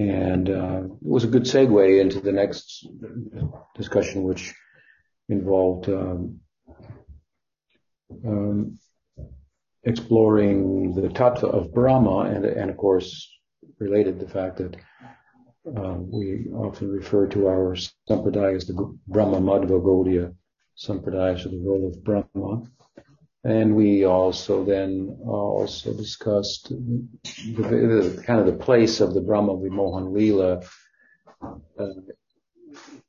And uh, it was a good segue into the next discussion, which involved um, um, exploring the tattva of Brahma, and, and of course, related the fact that uh, we often refer to our sampradaya as the Brahma Madhva Gaudiya sampradaya, so the role of Brahma. And we also then also discussed the, kind of the place of the Brahma Vimohan Leela uh,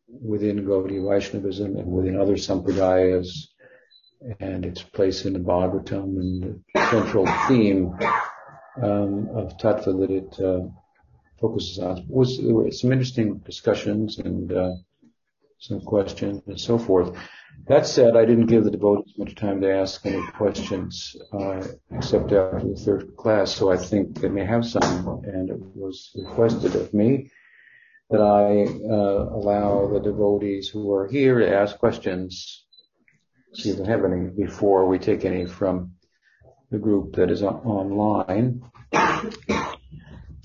within Gaudiya Vaishnavism and within other sampradayas and its place in the Bhagavatam and the central theme um, of tattva that it uh, focuses on. It Was, some interesting discussions and uh, some questions and so forth. That said, I didn't give the devotees much time to ask any questions, uh, except after the third class, so I think they may have some, and it was requested of me that I uh, allow the devotees who are here to ask questions, see if they have any, before we take any from the group that is online.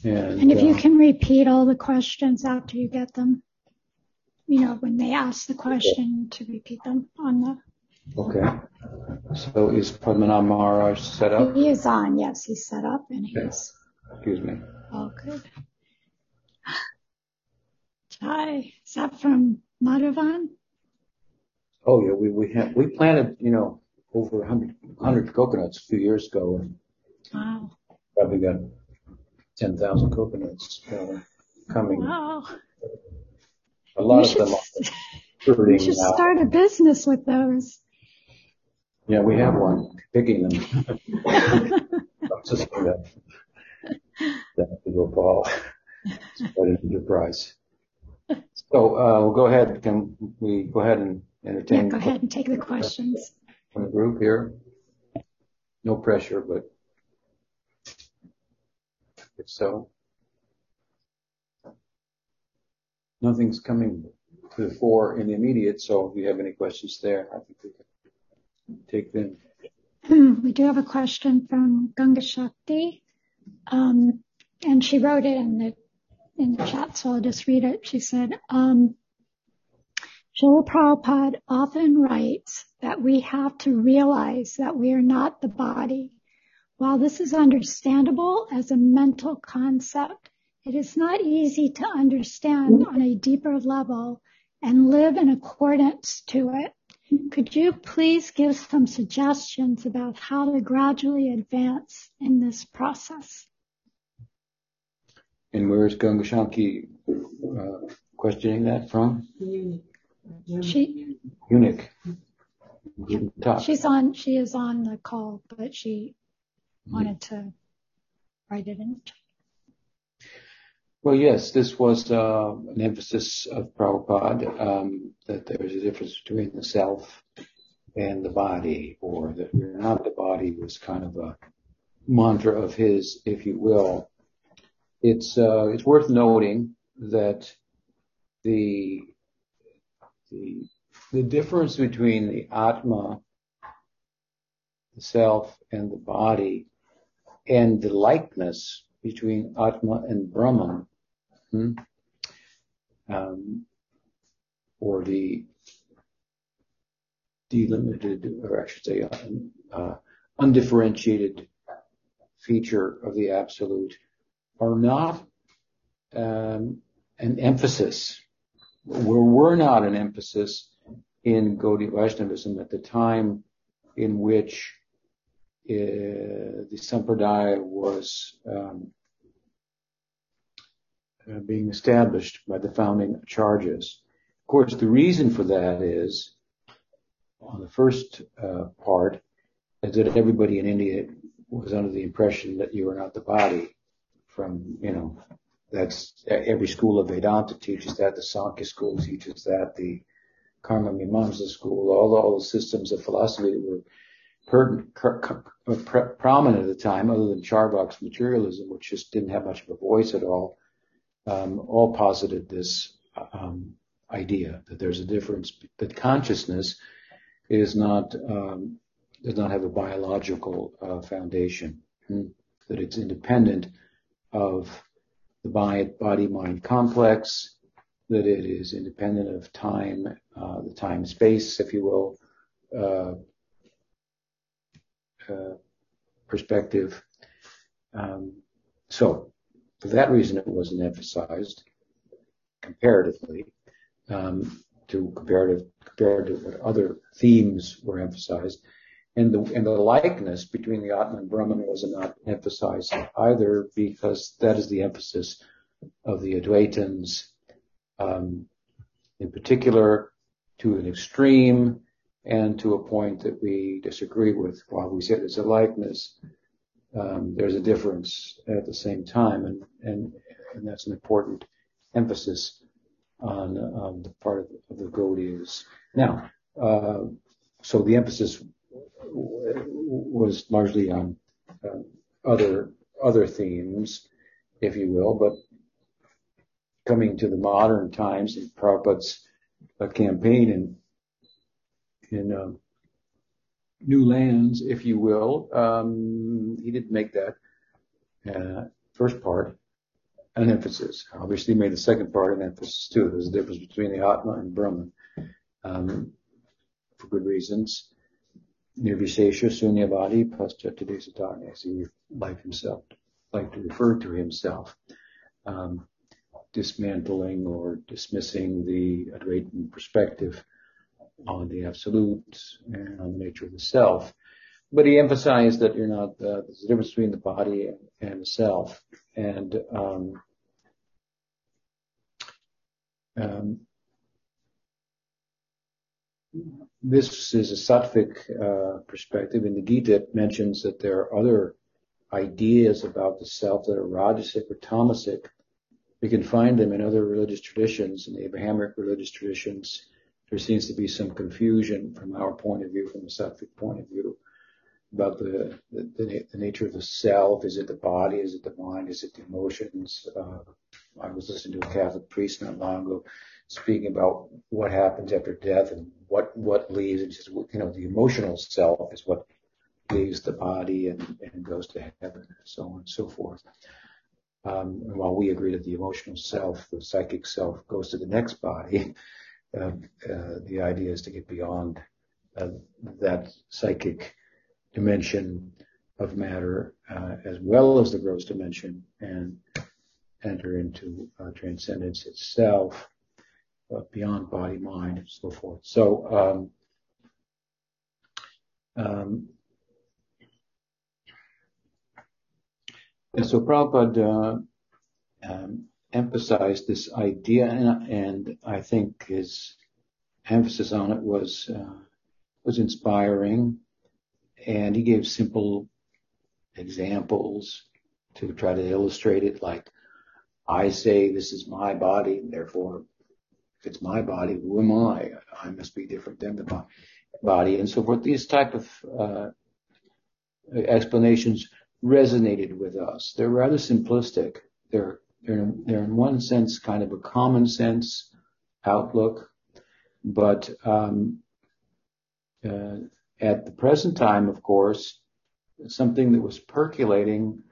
And, and if uh, you can repeat all the questions after you get them you know, when they ask the question to repeat them on the. Okay. So is Padmanabh Maharaj set up? He is on, yes, he's set up and he's. Excuse me. Oh, good. Hi, is that from Madhavan? Oh yeah, we we have we planted you know over 100, 100 coconuts a few years ago. And wow. Probably got ten thousand coconuts uh, coming. Wow. A lot you of them are You should start a business with those. Yeah, we have one picking them. just that. That will. It's quite an enterprise. So uh, we'll go ahead. Can we go ahead and entertain? Yeah, go ahead and take the questions from the group here. No pressure, but if so. Nothing's coming to the fore in the immediate. So if you have any questions there, I think we can take them. We do have a question from Ganga Shakti. Um, and she wrote it in the in the chat, so I'll just read it. She said, um, Srila Prabhupada often writes that we have to realize that we are not the body. While this is understandable as a mental concept, it is not easy to understand on a deeper level and live in accordance to it. Could you please give some suggestions about how to gradually advance in this process? And where is Ganga Shakti uh, questioning that from? She, Eunuch. Yeah. She's on. She is on the call, but she wanted to write it in. Well, yes, this was uh, an emphasis of Prabhupada um, that there's a difference between the self and the body, or that we're not the body was kind of a mantra of his, if you will. It's uh, it's worth noting that the the the difference between the atma, the self, and the body, and the likeness between atma and brahman Hmm? Um, or the delimited, or I should say, uh, undifferentiated feature of the absolute are not um, an emphasis. Were, were not an emphasis in Gaudiya Vaishnavism at the time in which uh, the Sampradaya was um, uh, being established by the founding charges. Of course, the reason for that is, on the first uh, part, is that everybody in India was under the impression that you are not the body. From you know, that's every school of Vedanta teaches that. The Sankhya school teaches that. The Karma Mimamsa school, all all the systems of philosophy that were prominent at the time, other than Charvak's materialism, which just didn't have much of a voice at all um, all posited this um, idea that there's a difference, that consciousness is not um, does not have a biological uh, foundation, hmm? that it's independent of the body-mind complex, that it is independent of time, uh, the time-space, if you will, uh, uh, perspective. Um, so, for that reason, it wasn't emphasized comparatively um, to comparative compared to what other themes were emphasized. And the, and the likeness between the Atman and Brahman was not emphasized either because that is the emphasis of the Advaitins, um, in particular to an extreme and to a point that we disagree with. While we say there's a likeness, um, there's a difference at the same time, and, and, and that's an important emphasis on um, the part of, the Gaudiyas. Now, uh, so the emphasis was largely on uh, other other themes, if you will, but coming to the modern times and Prabhupada's uh, campaign in in um, new lands, if you will, um, he didn't make that uh, first part an emphasis. Obviously, he made the second part an emphasis too. There's a difference between the Atma and Brahman um, for good reasons. Nirvishesha Sunyavadi Paschatyadeshatarine, as he like himself, like to refer to himself, um, dismantling or dismissing the Advaitin perspective on the absolute and on the nature of the self. But he emphasized that you're not, uh, there's a difference between the body and, the self. And, um, um, this is a sattvic uh, perspective. In the Gita, it mentions that there are other ideas about the self that are rajasic or tamasic. We can find them in other religious traditions, in the Abrahamic religious traditions. There seems to be some confusion from our point of view, from a sattvic point of view, about the, the, the nature of the self. Is it the body? Is it the mind? Is it the emotions? Uh, I was listening to a Catholic priest not long ago speaking about what happens after death and what what leaves. And says, you know, the emotional self is what leaves the body and, and goes to heaven, and so on and so forth. Um, and while we agree that the emotional self, the psychic self, goes to the next body, the idea is to get beyond uh, that psychic dimension of matter, uh, as well as the gross dimension, and enter into uh, transcendence itself uh, beyond body, mind, and so forth. So, um, um, and so Prabhupada uh, um, emphasized this idea, and, and, I think his emphasis on it was uh, was inspiring, and he gave simple examples to try to illustrate it, like I say this is my body, and therefore if it's my body, who am I? I must be different than the body and so forth. These type of uh, explanations resonated with us. They're rather simplistic. They're, they're, they're in one sense kind of a common sense outlook, but um, uh, at the present time, of course, something that was percolating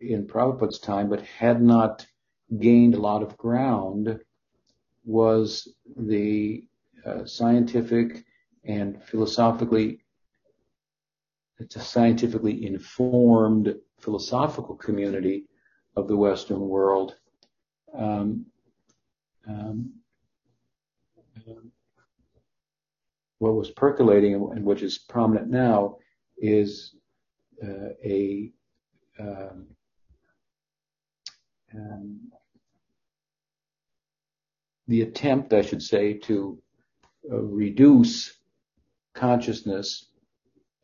in Prabhupada's time, but had not gained a lot of ground was the uh, scientific and philosophically it's a scientifically informed philosophical community of the Western world. Um, um, what was percolating and which is prominent now is uh, a um, um the attempt, I should say, to uh, reduce consciousness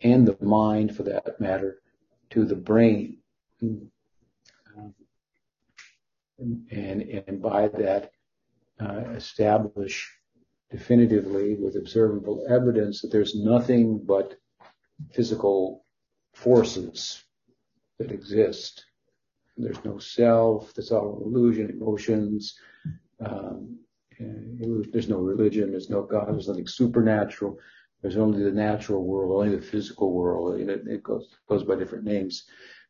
and the mind, for that matter, to the brain. And, and by that, uh, establish definitively with observable evidence that there's nothing but physical forces that exist. There's no self, there's all illusion, emotions, um, there's no religion, there's no God, there's nothing supernatural. There's only the natural world, only the physical world. It, it goes, goes by different names,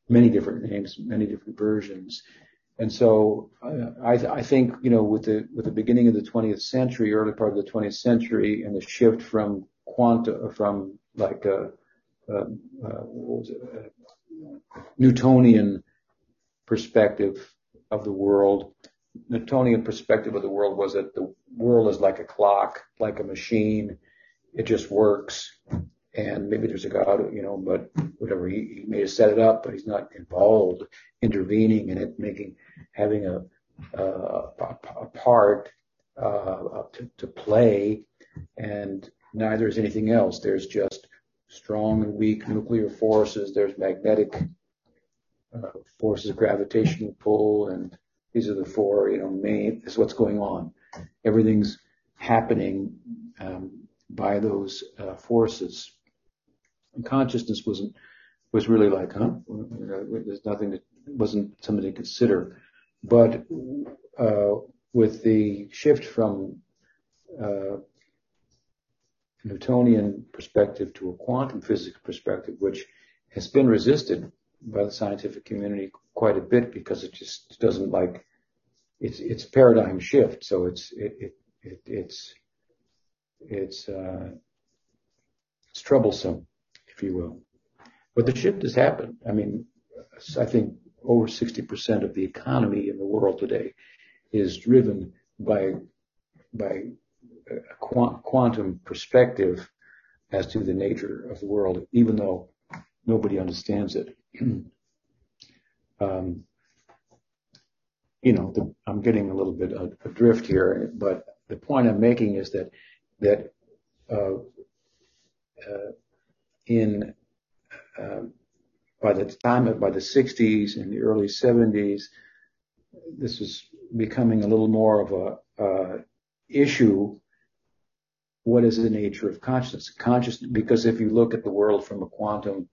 many different names, many different versions. And so oh, I, I think you know with the with the beginning of the 20th century, early part of the 20th century, and the shift from quanta from like a, a, a what was it, a Newtonian perspective of the world. Newtonian perspective of the world was that the world is like a clock, like a machine. It just works and maybe there's a God, you know, but whatever, he, he may have set it up, but he's not involved, intervening in it, making, having a, a, a part uh, to, to play, and neither is anything else. There's just strong and weak nuclear forces. There's magnetic uh, forces gravitational pull, and these are the four, you know, main. This is what's going on. Everything's happening um, by those uh, forces. And consciousness wasn't was really like, huh? There's nothing that wasn't something to consider. But uh, with the shift from uh, Newtonian perspective to a quantum physics perspective, which has been resisted by the scientific community quite a bit because it just doesn't like it's it's paradigm shift. So it's it, it, it it's it's uh, it's troublesome you will. But the shift has happened. I mean, I think over 60% of the economy in the world today is driven by by a quantum perspective as to the nature of the world, even though nobody understands it. um, you know, the, I'm getting a little bit adrift here, but the point I'm making is that that uh, uh, in um, by the time of by the 60s and the early 70s, this was becoming a little more of a uh, issue. What is the nature of consciousness? Consciousness, because if you look at the world from a quantum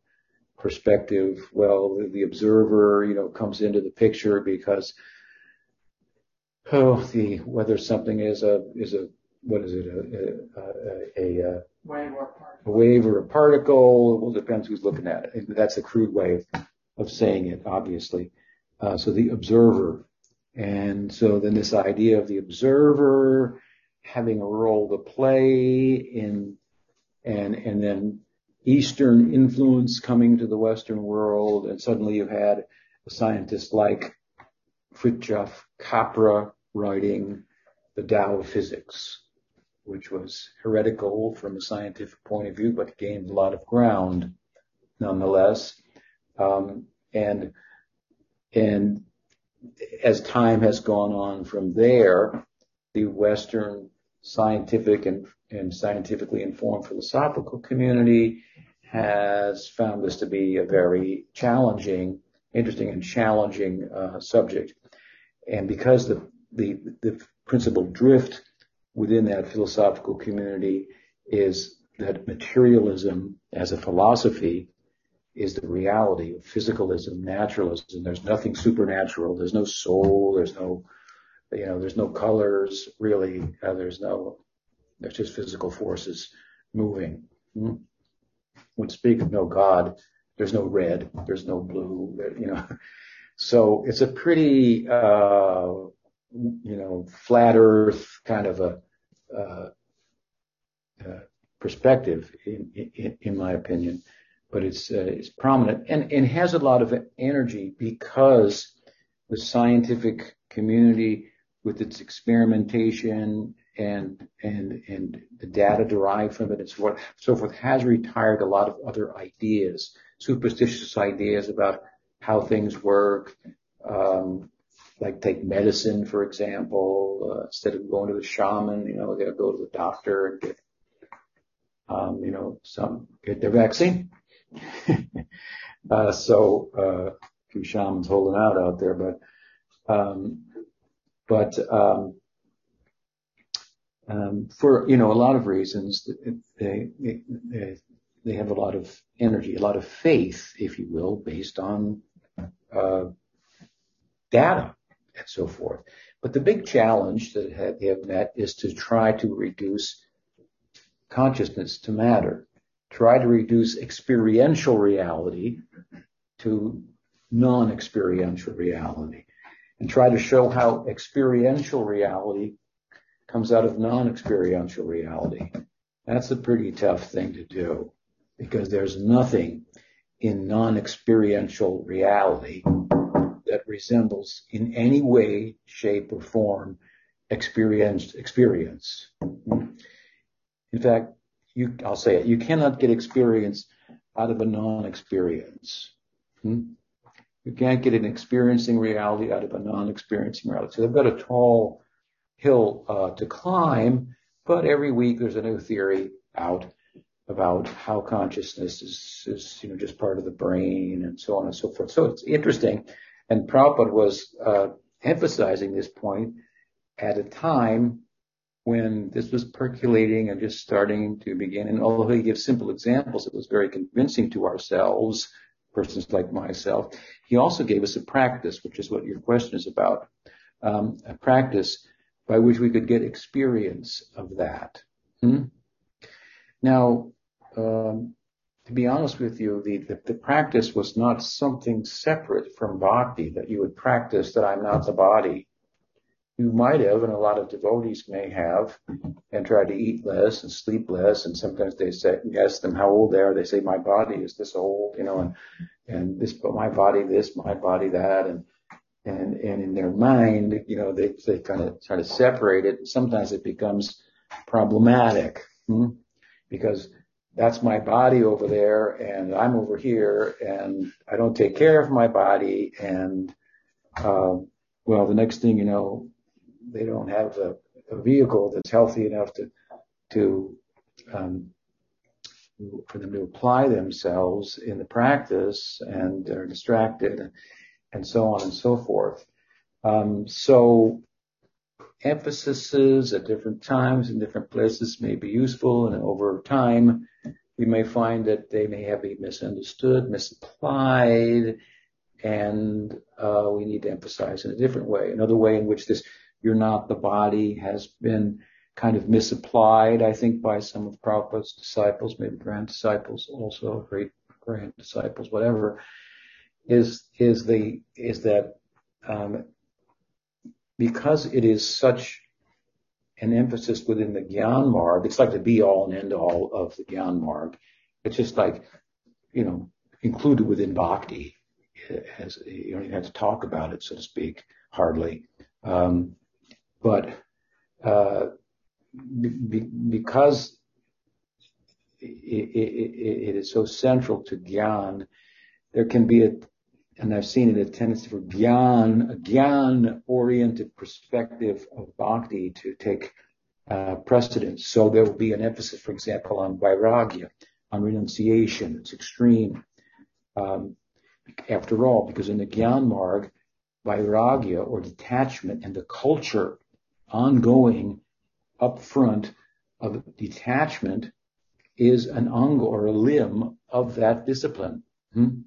perspective, well, the, the observer, you know, comes into the picture because oh, the whether something is a is a what is it a a, a, a, a wave or a wave or a particle. Well, it depends who's looking at it. That's a crude way of saying it, obviously. Uh, so the observer. And so then this idea of the observer having a role to play in, and, and then Eastern influence coming to the Western world. And suddenly you had a scientist like Fritjof Capra writing the Tao of Physics which was heretical from a scientific point of view, but gained a lot of ground nonetheless. Um, and and as time has gone on from there, the Western scientific and, and scientifically informed philosophical community has found this to be a very challenging, interesting and challenging uh, subject. And because the, the, the principal drift within that philosophical community is that materialism as a philosophy is the reality of physicalism, naturalism. There's nothing supernatural. There's no soul. There's no, you know, there's no colors really. Uh, there's no, there's just physical forces moving. Hmm? When speak of no God, there's no red. There's no blue. You know, so it's a pretty, uh, you know, flat earth kind of a, perspective, in, in, in, my opinion, but it's uh, it's prominent and, has a lot of energy because the scientific community, with its experimentation and and and the data derived from it and so forth, so forth, has retired a lot of other ideas, superstitious ideas about how things work, um, like take medicine, for example, uh, instead of going to the shaman, you know, they'll go to the doctor and get, um, you know, some, get their vaccine. uh, so, uh, a few shamans holding out out there, but, um, but, um, um, for, you know, a lot of reasons, they, they, they have a lot of energy, a lot of faith, if you will, based on, uh, data and so forth. But the big challenge that they have met is to try to reduce consciousness to matter, try to reduce experiential reality to non-experiential reality. and try to show how experiential reality comes out of non-experiential reality. That's a pretty tough thing to do because there's nothing in non-experiential reality that resembles in any way, shape, or form experienced experience. In fact, you, I'll say it, you cannot get experience out of a non-experience. You can't get an experiencing reality out of a non-experiencing reality. So they've got a tall hill uh, to climb, but every week there's a new theory out about how consciousness is, is, you know, just part of the brain and so on and so forth. So it's interesting. And Prabhupada was uh, emphasizing this point at a time when this was percolating and just starting to begin. And although he gives simple examples, it was very convincing to ourselves, persons like myself. He also gave us a practice, which is what your question is about, um, a practice by which we could get experience of that. Hmm? Now, um, to be honest with you, the, the, the, practice was not something separate from bhakti that you would practice that I'm not the body. You might have, and a lot of devotees may have, and try to eat less and sleep less. And sometimes they say, ask them how old they are. They say, my body is this old, you know, and, and this, but my body this, my body that. And, and, and in their mind, you know, they, they kind of try to separate it. Sometimes it becomes problematic hmm? because that's my body over there and I'm over here and I don't take care of my body and, uh, well, the next thing you know, they don't have a, a vehicle that's healthy enough to, to, um, for them to apply themselves in the practice and they're distracted and so on and so forth. Um, so emphases at different times in different places may be useful and over time we may find that they may have been misunderstood, misapplied, and uh, we need to emphasize in a different way. Another way in which this "you're not the body" has been kind of misapplied, I think, by some of Prabhupada's disciples, maybe grand disciples, also great grand disciples, whatever, is is the is that um, because it is such an emphasis within the Gyan Marg. It's like the be all and end all of the Gyan Marg. It's just like, you know, included within Bhakti. As you don't even have to talk about it, so to speak, hardly. Um, but uh, be, because it, it, it is so central to Gyan, there can be a, and I've seen it, a tendency for Gyan, a Gyan-oriented perspective of Bhakti to take uh, precedence. So there will be an emphasis, for example, on Vairagya, on renunciation. It's extreme. Um, after all, because in the Gyan Marg, Vairagya or detachment and the culture ongoing up front of detachment is an anga or a limb of that discipline. Hmm?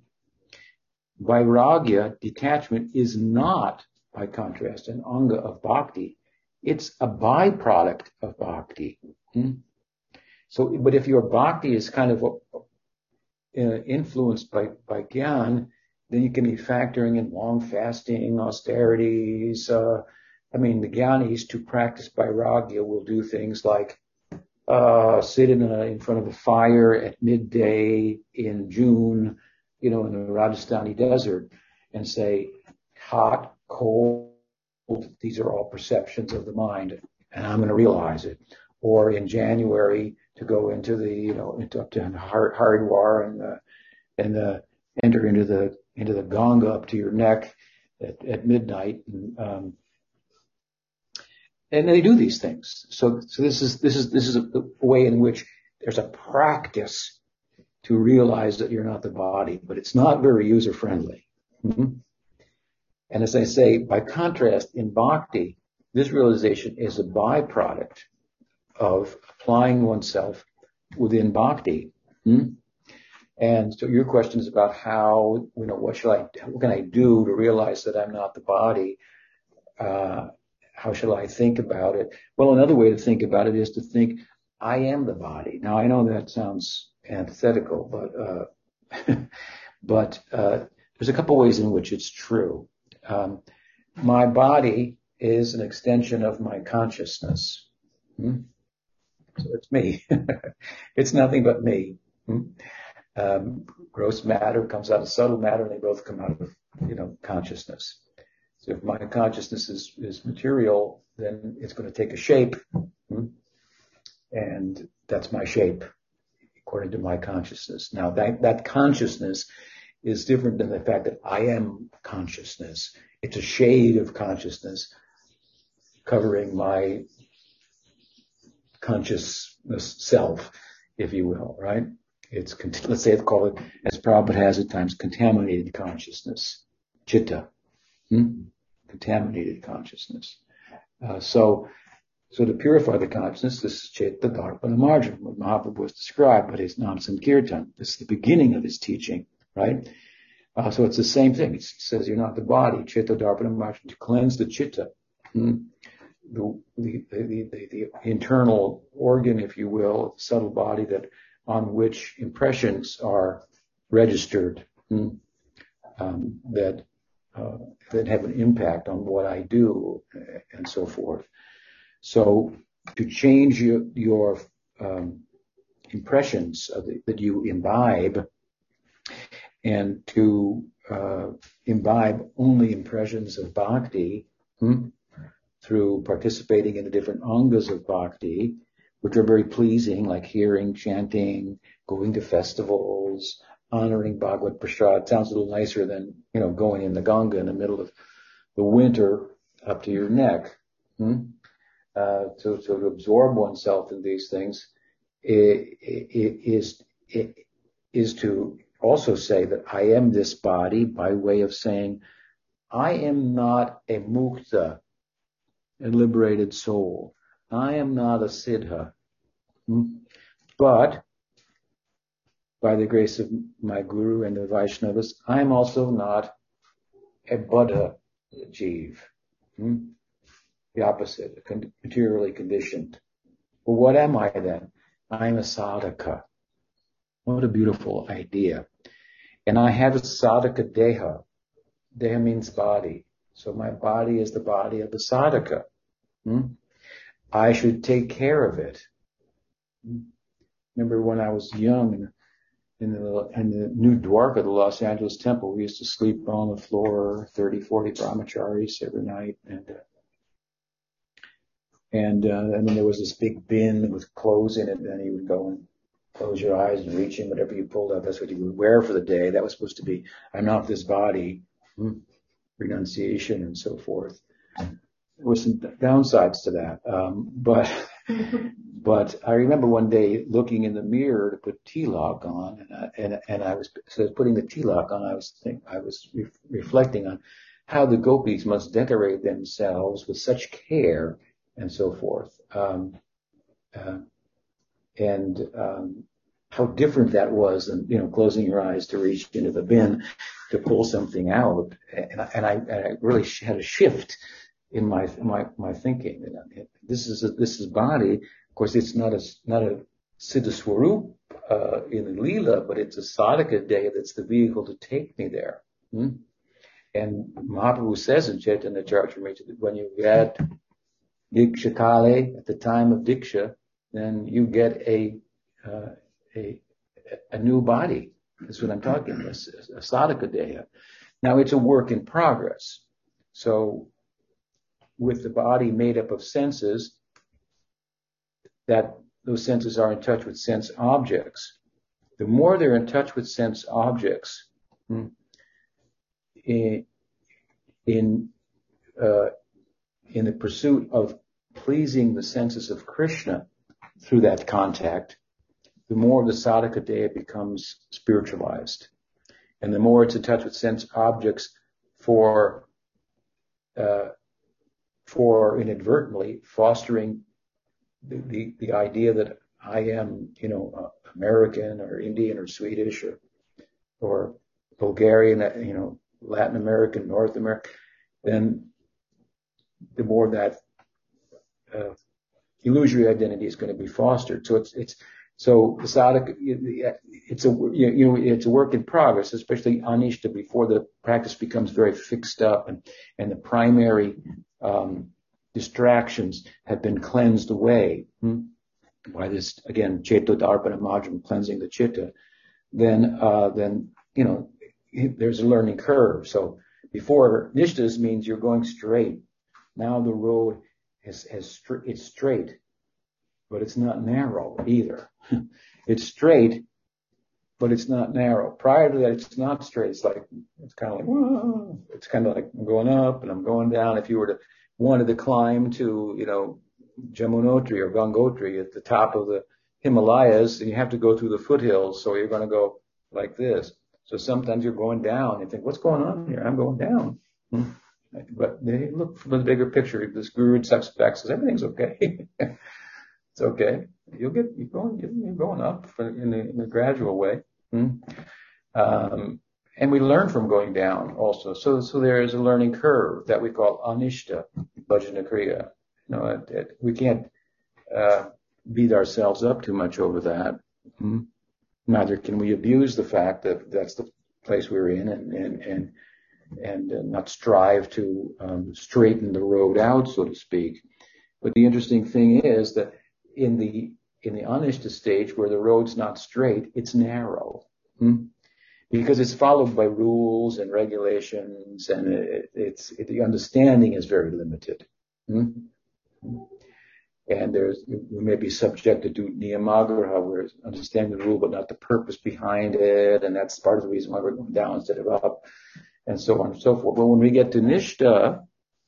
Vairagya, detachment, is not, by contrast, an anga of bhakti. It's a byproduct of bhakti. Hmm? So, but if your bhakti is kind of uh, influenced by, by gyan, then you can be factoring in long fasting, austerities. Uh, I mean, the gyanis to practice vairagya will do things like uh, sit in, a, in front of a fire at midday in June you know, in the Rajasthani desert and say hot, cold, these are all perceptions of the mind and I'm going to realize it. Or in January to go into the, you know, into up to Haridwar and, uh, and, uh, enter into the, into the Ganga up to your neck at, at midnight. And, um, and they do these things. So, so this is, this is, this is a way in which there's a practice to realize that you're not the body, but it's not very user friendly. Mm-hmm. And as I say, by contrast, in bhakti, this realization is a byproduct of applying oneself within bhakti. Mm-hmm. And so your question is about how, you know, what should I, what can I do to realize that I'm not the body? Uh, how shall I think about it? Well, another way to think about it is to think, I am the body. Now I know that sounds antithetical, but uh, but uh, there's a couple ways in which it's true. Um, my body is an extension of my consciousness. Hmm? So it's me. it's nothing but me. Hmm? Um, gross matter comes out of subtle matter, and they both come out of you know consciousness. So if my consciousness is, is material, then it's going to take a shape, hmm? and that's my shape according to my consciousness. Now that that consciousness is different than the fact that I am consciousness. It's a shade of consciousness covering my consciousness self, if you will, right? It's, let's say called, it, as Prabhupada has at times, contaminated consciousness, chitta, hmm? contaminated consciousness. Uh, so, so to purify the consciousness, this is chitta, darpana, marjana, what Mahaprabhu was described, but his nam sankirtan. This is the beginning of his teaching, right? Uh, so it's the same thing. It says you're not the body, chitta, darpana, marjana, to cleanse the chitta. Hmm? The, the, the, the, internal organ, if you will, the subtle body that on which impressions are registered hmm, um, that uh, that have an impact on what I do and so forth. So to change your, your um, impressions the, that you imbibe and to uh, imbibe only impressions of bhakti hmm, through participating in the different angas of bhakti which are very pleasing, like hearing, chanting, going to festivals, honoring Bhagavad Prasad. Sounds a little nicer than, you know, going in the Ganga in the middle of the winter up to your neck. Hmm? Uh, to, absorb oneself in these things is to also say that I am this body by way of saying, I am not a mukta, a liberated soul. I am not a siddha, hmm? but by the grace of my guru and the Vaishnavas, I am also not a baddha jeev, hmm? The opposite, materially conditioned. Well, what am I then? I'm a sadhaka. What a beautiful idea. And I have a sadhaka deha. Deha means body. So my body is the body of the sadhaka. Hmm? I should take care of it. Remember when I was young in the, in the New Dwarka, the Los Angeles temple, we used to sleep on the floor, 30, 40 brahmacharis every night. And, uh, and, uh, and then there was this big bin with clothes in it. And then you would go and close your eyes and reach in whatever you pulled out. That's what you would wear for the day. That was supposed to be, I'm not this body, hmm, renunciation and so forth There were some downsides to that. Um, but but I remember one day looking in the mirror to put tilak on, and I, and, and I was so putting the tilak on. I was think, I was re- reflecting on how the gopis must decorate themselves with such care and so forth, um, uh, and um, how different that was than you know closing your eyes to reach into the bin to pull something out. And I, and I, and I really had a shift in my my my thinking. This is a, this is body. Of course, it's not a not a siddha swarup uh, in the lila, but it's a sadhaka deha that's the vehicle to take me there. Hmm? And Mahaprabhu says in Chaitanya Charitamrita that when you get diksha kale at the time of diksha, then you get a uh, a a new body. That's what I'm talking about, a, a sadhaka deha. Now it's a work in progress. So with the body made up of senses, that those senses are in touch with sense objects. The more they're in touch with sense objects, hmm, in in, uh, in the pursuit of pleasing the senses of Krishna through that contact, the more the sadhaka deha becomes spiritualized, and the more it's in touch with sense objects for uh, for inadvertently fostering the, the, the idea that I am, you know, uh, American or Indian or Swedish or, or Bulgarian, uh, you know, Latin American, North American, then the more that uh, illusory identity is going to be fostered. So it's it's So sadhaka, it's a you know it's a work in progress, especially anishta before the practice becomes very fixed up and and the primary um, distractions have been cleansed away hmm, by this again cheto darpana marjanam cleansing the chitta. Then uh, then you know there's a learning curve. So before nishtas means you're going straight. Now the road has has it's straight, but it's not narrow either. it's straight, but it's not narrow. Prior to that, it's not straight. It's like, it's kind of like, Whoa. it's kind of like I'm going up and I'm going down. If you were to wanted to climb to, you know, Jamunotri or Gangotri at the top of the Himalayas, and you have to go through the foothills. So you're going to go like this. So sometimes you're going down. You think, what's going on here? I'm going down. Hmm. But they look from the bigger picture. This guru steps back, says everything's okay. it's okay. You'll get you're going you're going up in a, in a gradual way. Hmm? Um, and we learn from going down also. So so there is a learning curve that we call anishta bhajana kriya. You know, it, it, we can't uh, beat ourselves up too much over that. Hmm? Neither can we abuse the fact that that's the place we're in and and and and uh, not strive to um, straighten the road out, so to speak. But the interesting thing is that in the in the anishta stage where the road's not straight, it's narrow. Hmm? Because it's followed by rules and regulations and it, it's, it, the understanding is very limited. Hmm? And there's, we may be subjected to niyamagraha, where understanding the rule but not the purpose behind it, and that's part of the reason why we're going down instead of up, and so on and so forth. But when we get to nishta,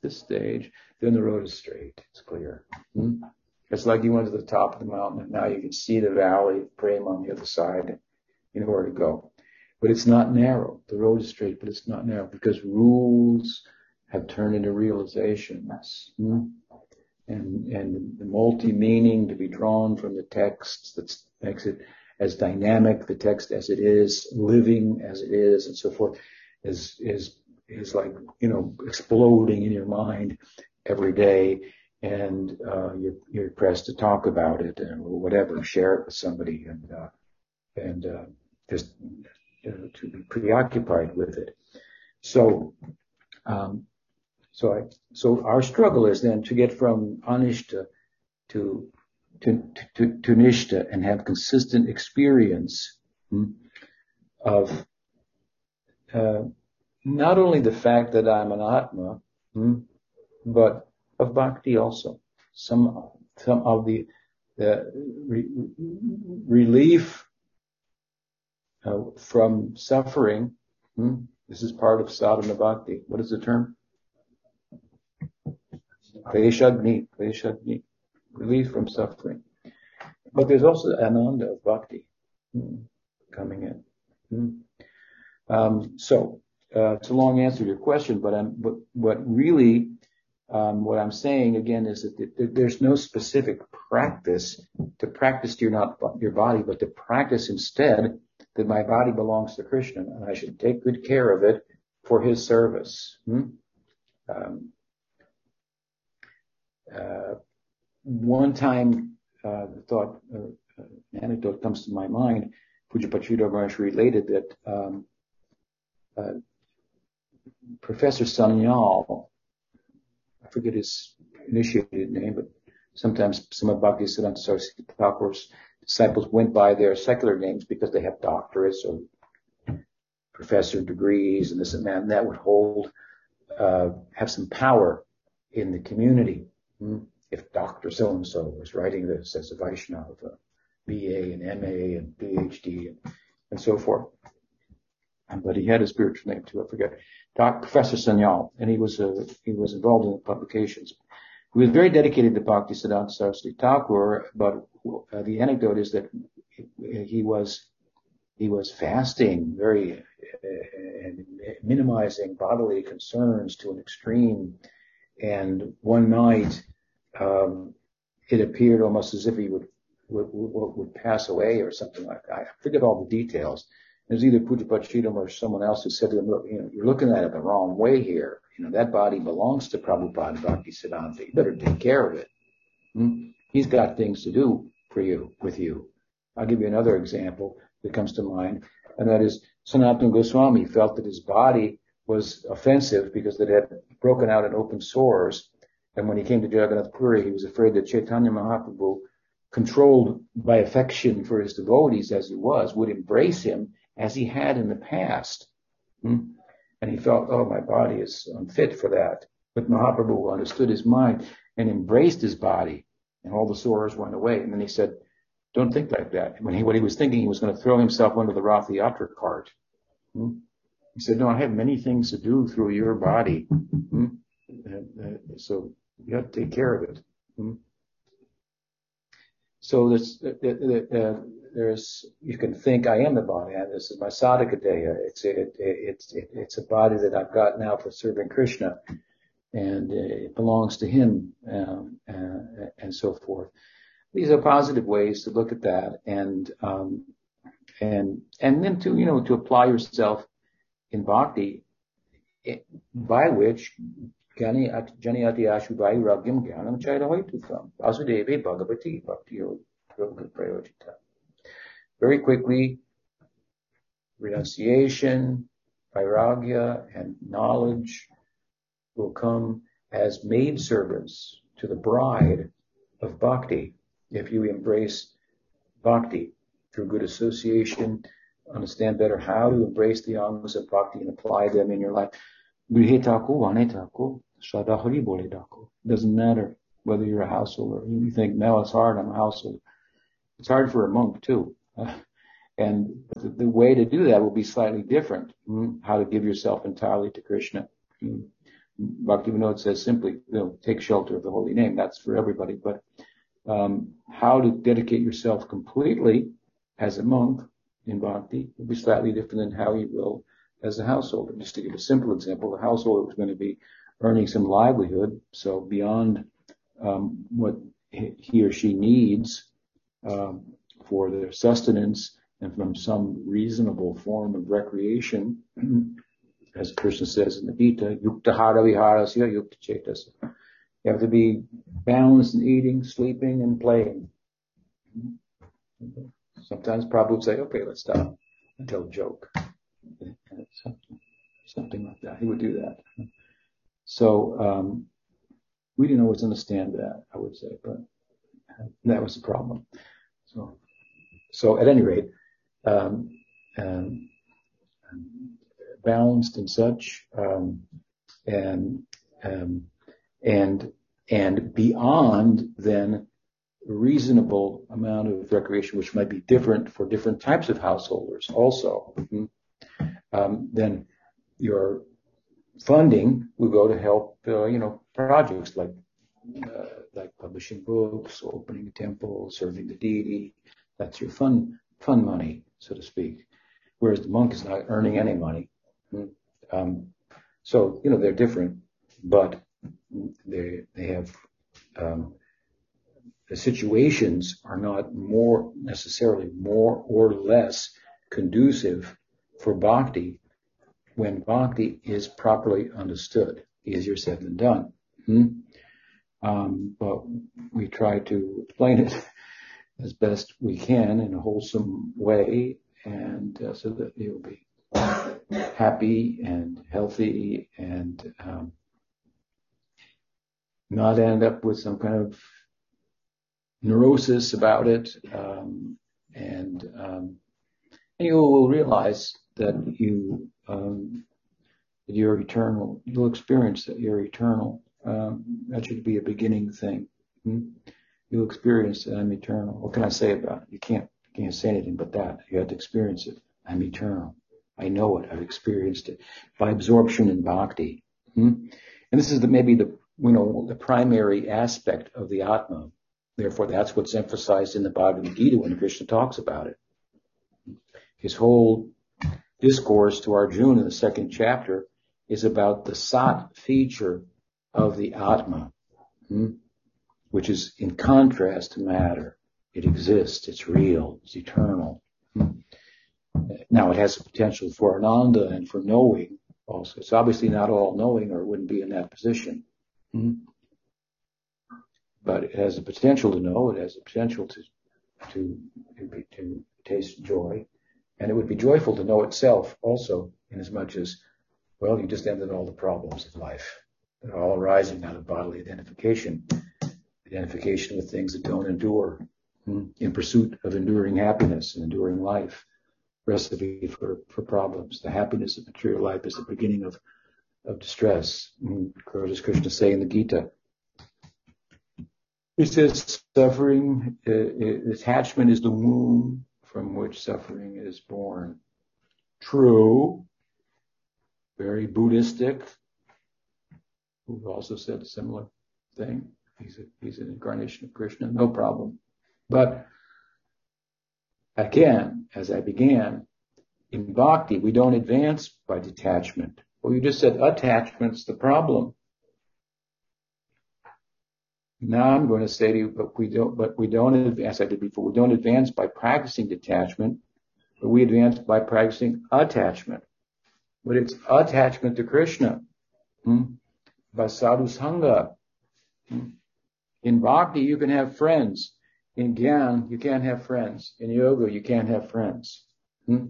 this stage, then the road is straight. It's clear. Hmm? It's like you went to the top of the mountain and now you can see the valley of Prema on the other side. You know where to go. But it's not narrow. The road is straight, but it's not narrow because rules have turned into realizations. Hmm? And, and the multi-meaning to be drawn from the text that makes it as dynamic, the text as it is, living as it is, and so forth, is, is, is like, you know, exploding in your mind every day and uh, you're, you're pressed to talk about it and whatever, share it with somebody, and uh, and uh, just to be preoccupied with it. So, um, so I, so our struggle is then to get from anishta to to to, to nishta and have consistent experience hmm, of uh, not only the fact that I'm an atma, hmm, but of bhakti also. Some, some of the, the re, relief uh, from suffering. Hmm? This is part of sadhana bhakti. What is the term? Kleshaghni, Kleshaghni, relief from suffering. But there's also ananda of bhakti hmm, coming in. Um, so uh, it's a long answer to your question, but what really um, what I'm saying again is that there's no specific practice to practice your not your body, but to practice instead that my body belongs to Krishna and I should take good care of it for His service. Hmm? Um, uh, one time, uh, the thought, anecdote comes to my mind. Pujapachita Maharaj related that uh, Professor Sanyal I forget his initiated name, but sometimes some of Bhaktisiddhanta Saraswati disciples went by their secular names because they have doctorates or professor degrees and this and that, and that would hold, uh, have some power in the community. Hmm? If Dr. So-and-so was writing this as a Vaishnava, BA and MA and PhD and, and so forth. But he had a spiritual name too, I forget. Dr. Professor Sanyal, and he was uh, he was involved in the publications. He was very dedicated to Bhakti Siddhanta Saraswati Thakur, but uh, the anecdote is that he was he was fasting, very uh, minimizing bodily concerns to an extreme. And one night, um, it appeared almost as if he would, would would, would pass away or something like that. I forget all the details. It was either Pujapachidam or someone else who said to him, look, you know, you're looking at it the wrong way here. You know, that body belongs to Prabhupada Bhakti Siddhanta. You better take care of it. Hmm? He's got things to do for you, with you. I'll give you another example that comes to mind, and that is Sanatana Goswami felt that his body was offensive because it had broken out in open sores. And when he came to Jagannath Puri, he was afraid that Chaitanya Mahaprabhu, controlled by affection for his devotees as he was, would embrace him as he had in the past. Hmm? And he felt, oh, my body is unfit for that. But Mahaprabhu understood his mind and embraced his body, and all the sores went away. And then he said, don't think like that. When he, what he was thinking, he was going to throw himself under the Rath Yatra cart. Hmm? He said, no, I have many things to do through your body. Hmm? Uh, uh, so you have to take care of it. So there's, uh, uh, there's, you can think I am the body. And this is my sadhaka deha. It's, it, it's, it, it's a body that I've got now for serving Krishna and it belongs to him, um, uh, and so forth these are positive ways to look at that and um, and and then to you know to apply yourself in bhakti eh, by which jani jani ashu vairagyam jnanam chairahoitukam vasudeve bhagavati bhakti prayojita very quickly renunciation vairagya and knowledge will come as maid servants to the bride of bhakti if you embrace bhakti through good association, understand better how to embrace the angas of bhakti and apply them in your life. Doesn't matter whether you're a householder. You think, no, it's hard, I'm a householder. It's hard for a monk too. and the, the, way to do that will be slightly different. Hmm? How to give yourself entirely to Krishna. Hmm? Bhakti Vinod says simply, you know, take shelter of the holy name. That's for everybody. But um, how to dedicate yourself completely as a monk in bhakti will be slightly different than how you will as a householder. Just to give a simple example, the householder is going to be earning some livelihood, so beyond um, what he or she needs um, for their sustenance and from some reasonable form of recreation, as Krishna says in the Gita, yukta hara viharasya. You have to be balanced in eating, sleeping, and playing. Sometimes Prabhupada would say, okay, let's stop and tell a joke. Something, something like that. He would do that. So, um, we didn't always understand that, I would say, but that was the problem. So, so at any rate, um, um, balanced and such, um, and um, and and beyond then reasonable amount of recreation, which might be different for different types of householders also. Mm-hmm. Um, then your funding will go to help, uh, you know, projects like uh, like publishing books, opening a temple, serving the deity. That's your fun fun money, so to speak. Whereas the monk is not earning any money. Um, so you know they're different, but they they have um, the situations are not more necessarily more or less conducive for bhakti when bhakti is properly understood. Easier said than done. Hmm? Um, but we try to explain it as best we can in a wholesome way, and uh, so that you'll be happy and healthy and um, not end up with some kind of neurosis about it, um, and um, and you will realize that you um, that you're eternal. You'll experience that you're eternal. Um, that should be a beginning thing. Hmm? You'll experience that I'm eternal. What can I say about it? You can't you can't say anything but that. You have to experience it. I'm eternal. I know it. I've experienced it by absorption in bhakti. Hmm? And this is the, maybe the you know, the primary aspect of the Atma. Therefore, that's what's emphasized in the Bhagavad Gita when Krishna talks about it. His whole discourse to Arjuna in the second chapter is about the Sat feature of the Atma, hmm, which is in contrast to matter. It exists, it's real, it's eternal. Now, it has the potential for Ananda and for knowing also. It's obviously not all knowing or it wouldn't be in that position. But it has the potential to know. It has the potential to to, to, to taste joy. And it would be joyful to know itself also, in as much as, well, you just ended all the problems of life that are all arising out of bodily identification, identification with things that don't endure, hmm, in pursuit of enduring happiness and enduring life, recipe for, for problems. The happiness of material life is the beginning of, of distress. Hmm, does Krishna say in the Gita? He says suffering, uh, uh, attachment is the womb from which suffering is born. True, very Buddhistic, who also said a similar thing. He's, a, he's an incarnation of Krishna, no problem. But again, as I began, in bhakti, we don't advance by detachment. Well, you just said attachment's the problem. Now I'm going to say to you, but we don't, but we don't advance, I did before, we don't advance by practicing detachment, but we advance by practicing attachment. But it's attachment to Krishna. Hmm? By sadhu sangha. Hmm? In bhakti, you can have friends. In gyan, you can't have friends. In yoga, you can't have friends. Hmm?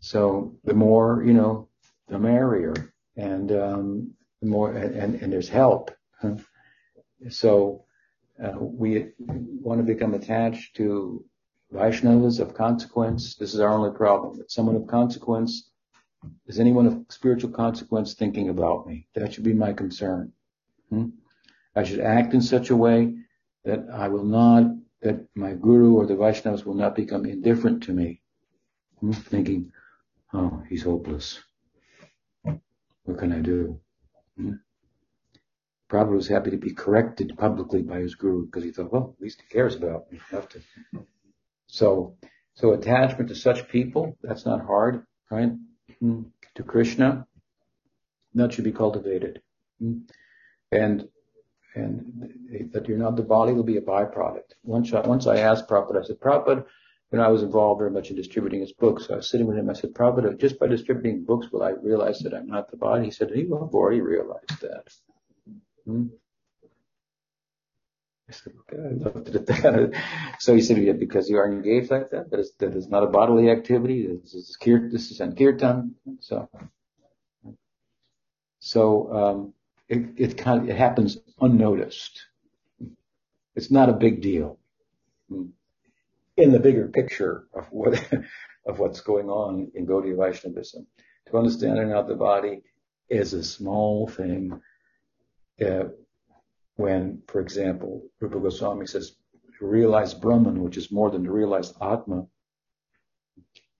So the more, you know, the merrier. And, um, the more, and, and there's help. So uh, we want to become attached to Vaishnavas of consequence. This is our only problem. That someone of consequence, is anyone of spiritual consequence thinking about me? That should be my concern. Hmm? I should act in such a way that I will not, that my guru or the Vaishnavas will not become indifferent to me. Hmm? Thinking, oh, he's hopeless. What can I do? Hmm? Prabhupada was happy to be corrected publicly by his guru because he thought, well, at least he cares about me. Have to. So, so attachment to such people, that's not hard, right? Mm. To Krishna, that should be cultivated. Mm. And, and that you're not the body will be a byproduct. Once I, once I asked Prabhupada, I said, Prabhupada, you know, I was involved very much in distributing his books. So I was sitting with him. I said, Prabhupada, just by distributing books, will I realize that I'm not the body? He said, you have already realized that. Hmm? I said, okay, I looked at that. so he said, yeah, because you are engaged like that, that is, that is not a bodily activity. This is, this is. So, so, um, it, it kind of, it happens unnoticed. It's not a big deal in the bigger picture of what, of what's going on in Gaudiya Vaishnavism. To understand not the body is a small thing uh, when, for example, Rupa Goswami says, realize Brahman, which is more than to realize Atma,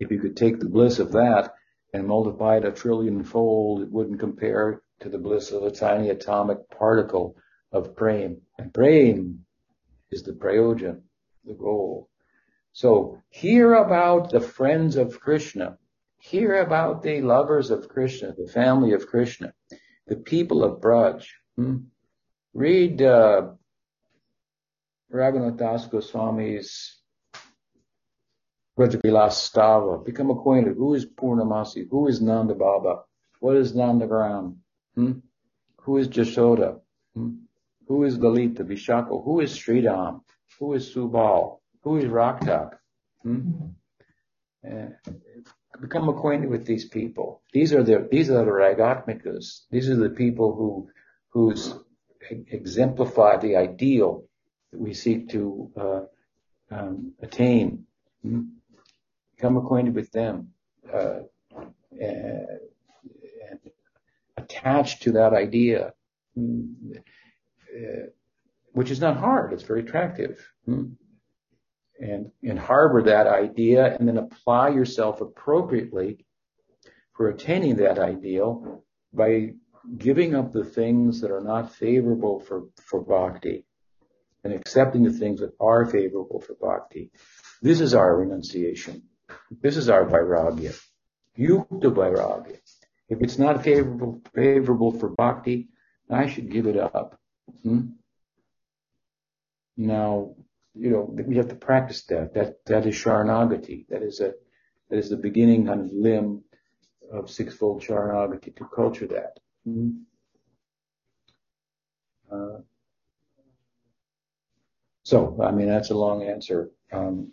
if you could take the bliss of that and multiply it a trillion fold, it wouldn't compare to the bliss of a tiny atomic particle of prem. And prem is the prayojan, the goal. So hear about the friends of Krishna. Hear about the lovers of Krishna, the family of Krishna, the people of Braj. Hmm? Read uh, Raghunath Das Goswami's Stava. Become acquainted. Who is Purnamasi? Who is Nanda Baba? What is Nandagram? Hmm? Who is Jashoda? Hmm? Who is Lalita Vishaka? Who is Sridham? Who is Subal? Who is Raktak? Hmm? Uh, become acquainted with these people. These are the these are the ragatmikas. These are the people who whose exemplify the ideal that we seek to uh, um, attain. Hmm? Become acquainted with them uh, and attached to that idea, uh, which is not hard. It's very attractive. And, and harbor that idea and then apply yourself appropriately for attaining that ideal by giving up the things that are not favorable for, for bhakti and accepting the things that are favorable for bhakti. This is our renunciation. This is our vairagya. Yukta vairagya. If it's not favorable, favorable for bhakti, I should give it up. Hmm? Now, you know, we have to practice that. That, that is sharanagati. That is a, that is the beginning and limb of sixfold sharanagati to culture that. Uh, So, I mean, that's a long answer. Um,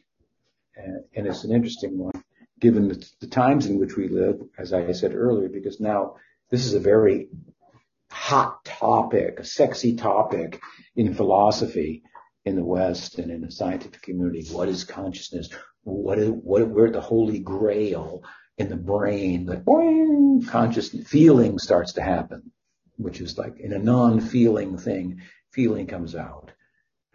and, and, it's an interesting one, given the, the, times in which we live, as I said earlier, because now this is a very hot topic, a sexy topic in philosophy in the West and in the scientific community. What is consciousness? What is, what, where the holy grail in the brain, the boing, conscious feeling starts to happen, which is like in a non-feeling thing, feeling comes out.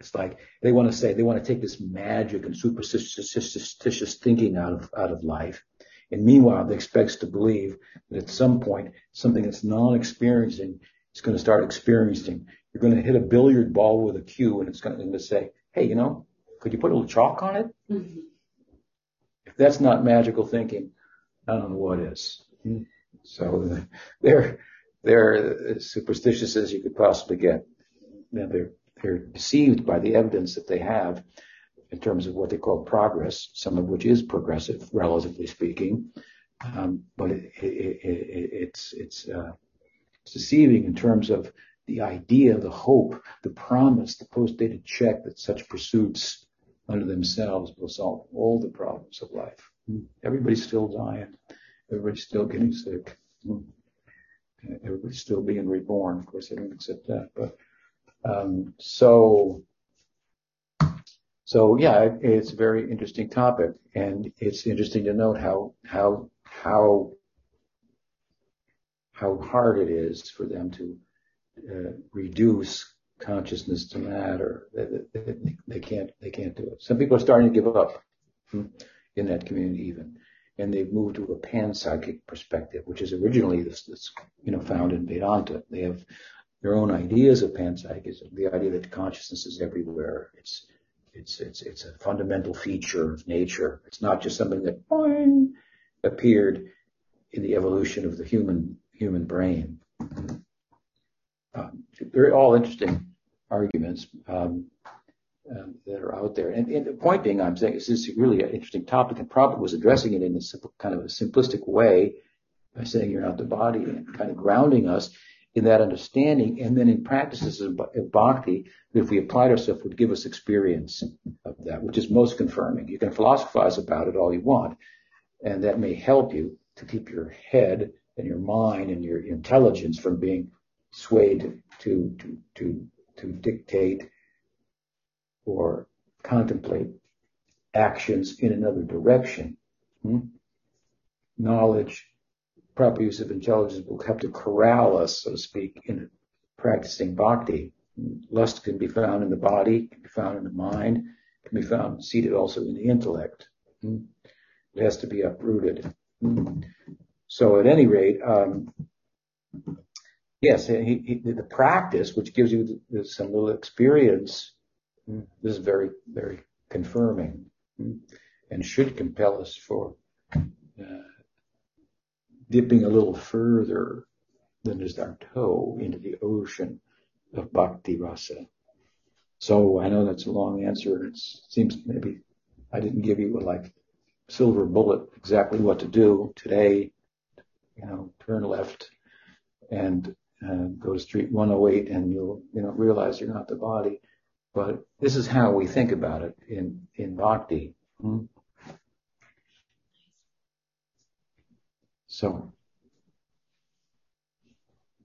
It's like they want to say they want to take this magic and superstitious thinking out of out of life, and meanwhile they expect us to believe that at some point something that's non-experiencing is going to start experiencing. You're going to hit a billiard ball with a cue, and it's going to say, "Hey, you know, could you put a little chalk on it?" Mm-hmm. If that's not magical thinking, I don't know what is. So they're they're as superstitious as you could possibly get. Now they're they're deceived by the evidence that they have in terms of what they call progress, some of which is progressive, relatively speaking. Um, but it, it, it, it's it's uh, it's deceiving in terms of the idea, the hope, the promise, the post-dated check that such pursuits unto themselves will solve all the problems of life. Everybody's still dying. Everybody's still getting sick. Everybody's still being reborn. Of course, I don't accept that, but so so yeah, it's a very interesting topic, and it's interesting to note how how how how hard it is for them to uh, reduce consciousness to matter. They, can't do it. Some people are starting to give up. Hmm in that community even. And they've moved to a panpsychic perspective, which is originally this, you know, found in Vedanta. They have their own ideas of panpsychism, the idea that consciousness is everywhere. It's, it's, it's, it's a fundamental feature of nature. It's not just something that boing, appeared in the evolution of the human, human brain. Um, they're all interesting arguments. Um, um, that are out there. And, and, the point being, I'm saying, is this is really an interesting topic, and Prabhupada was addressing it in a simple, kind of a simplistic way by saying you're not the body and kind of grounding us in that understanding. And then in practices of, bhakti, if we applied ourselves, would give us experience of that, which is most confirming. You can philosophize about it all you want, and that may help you to keep your head and your mind and your intelligence from being swayed to to to to dictate or contemplate actions in another direction. Hmm? Knowledge, proper use of intelligence will have to corral us, so to speak, in practicing bhakti. Lust can be found in the body, can be found in the mind, can be found seated also in the intellect. Hmm? It has to be uprooted. Hmm? So at any rate, um, yes, he, he, the practice, which gives you some little experience this is very, very confirming and should compel us for uh, dipping a little further than just our toe into the ocean of bhakti rasa. So I know that's a long answer. It seems maybe I didn't give you a like silver bullet exactly what to do today. You know, turn left and uh, go to Street 108, and you'll you know realize you're not the body. But this is how we think about it in, in bhakti. Hmm? So,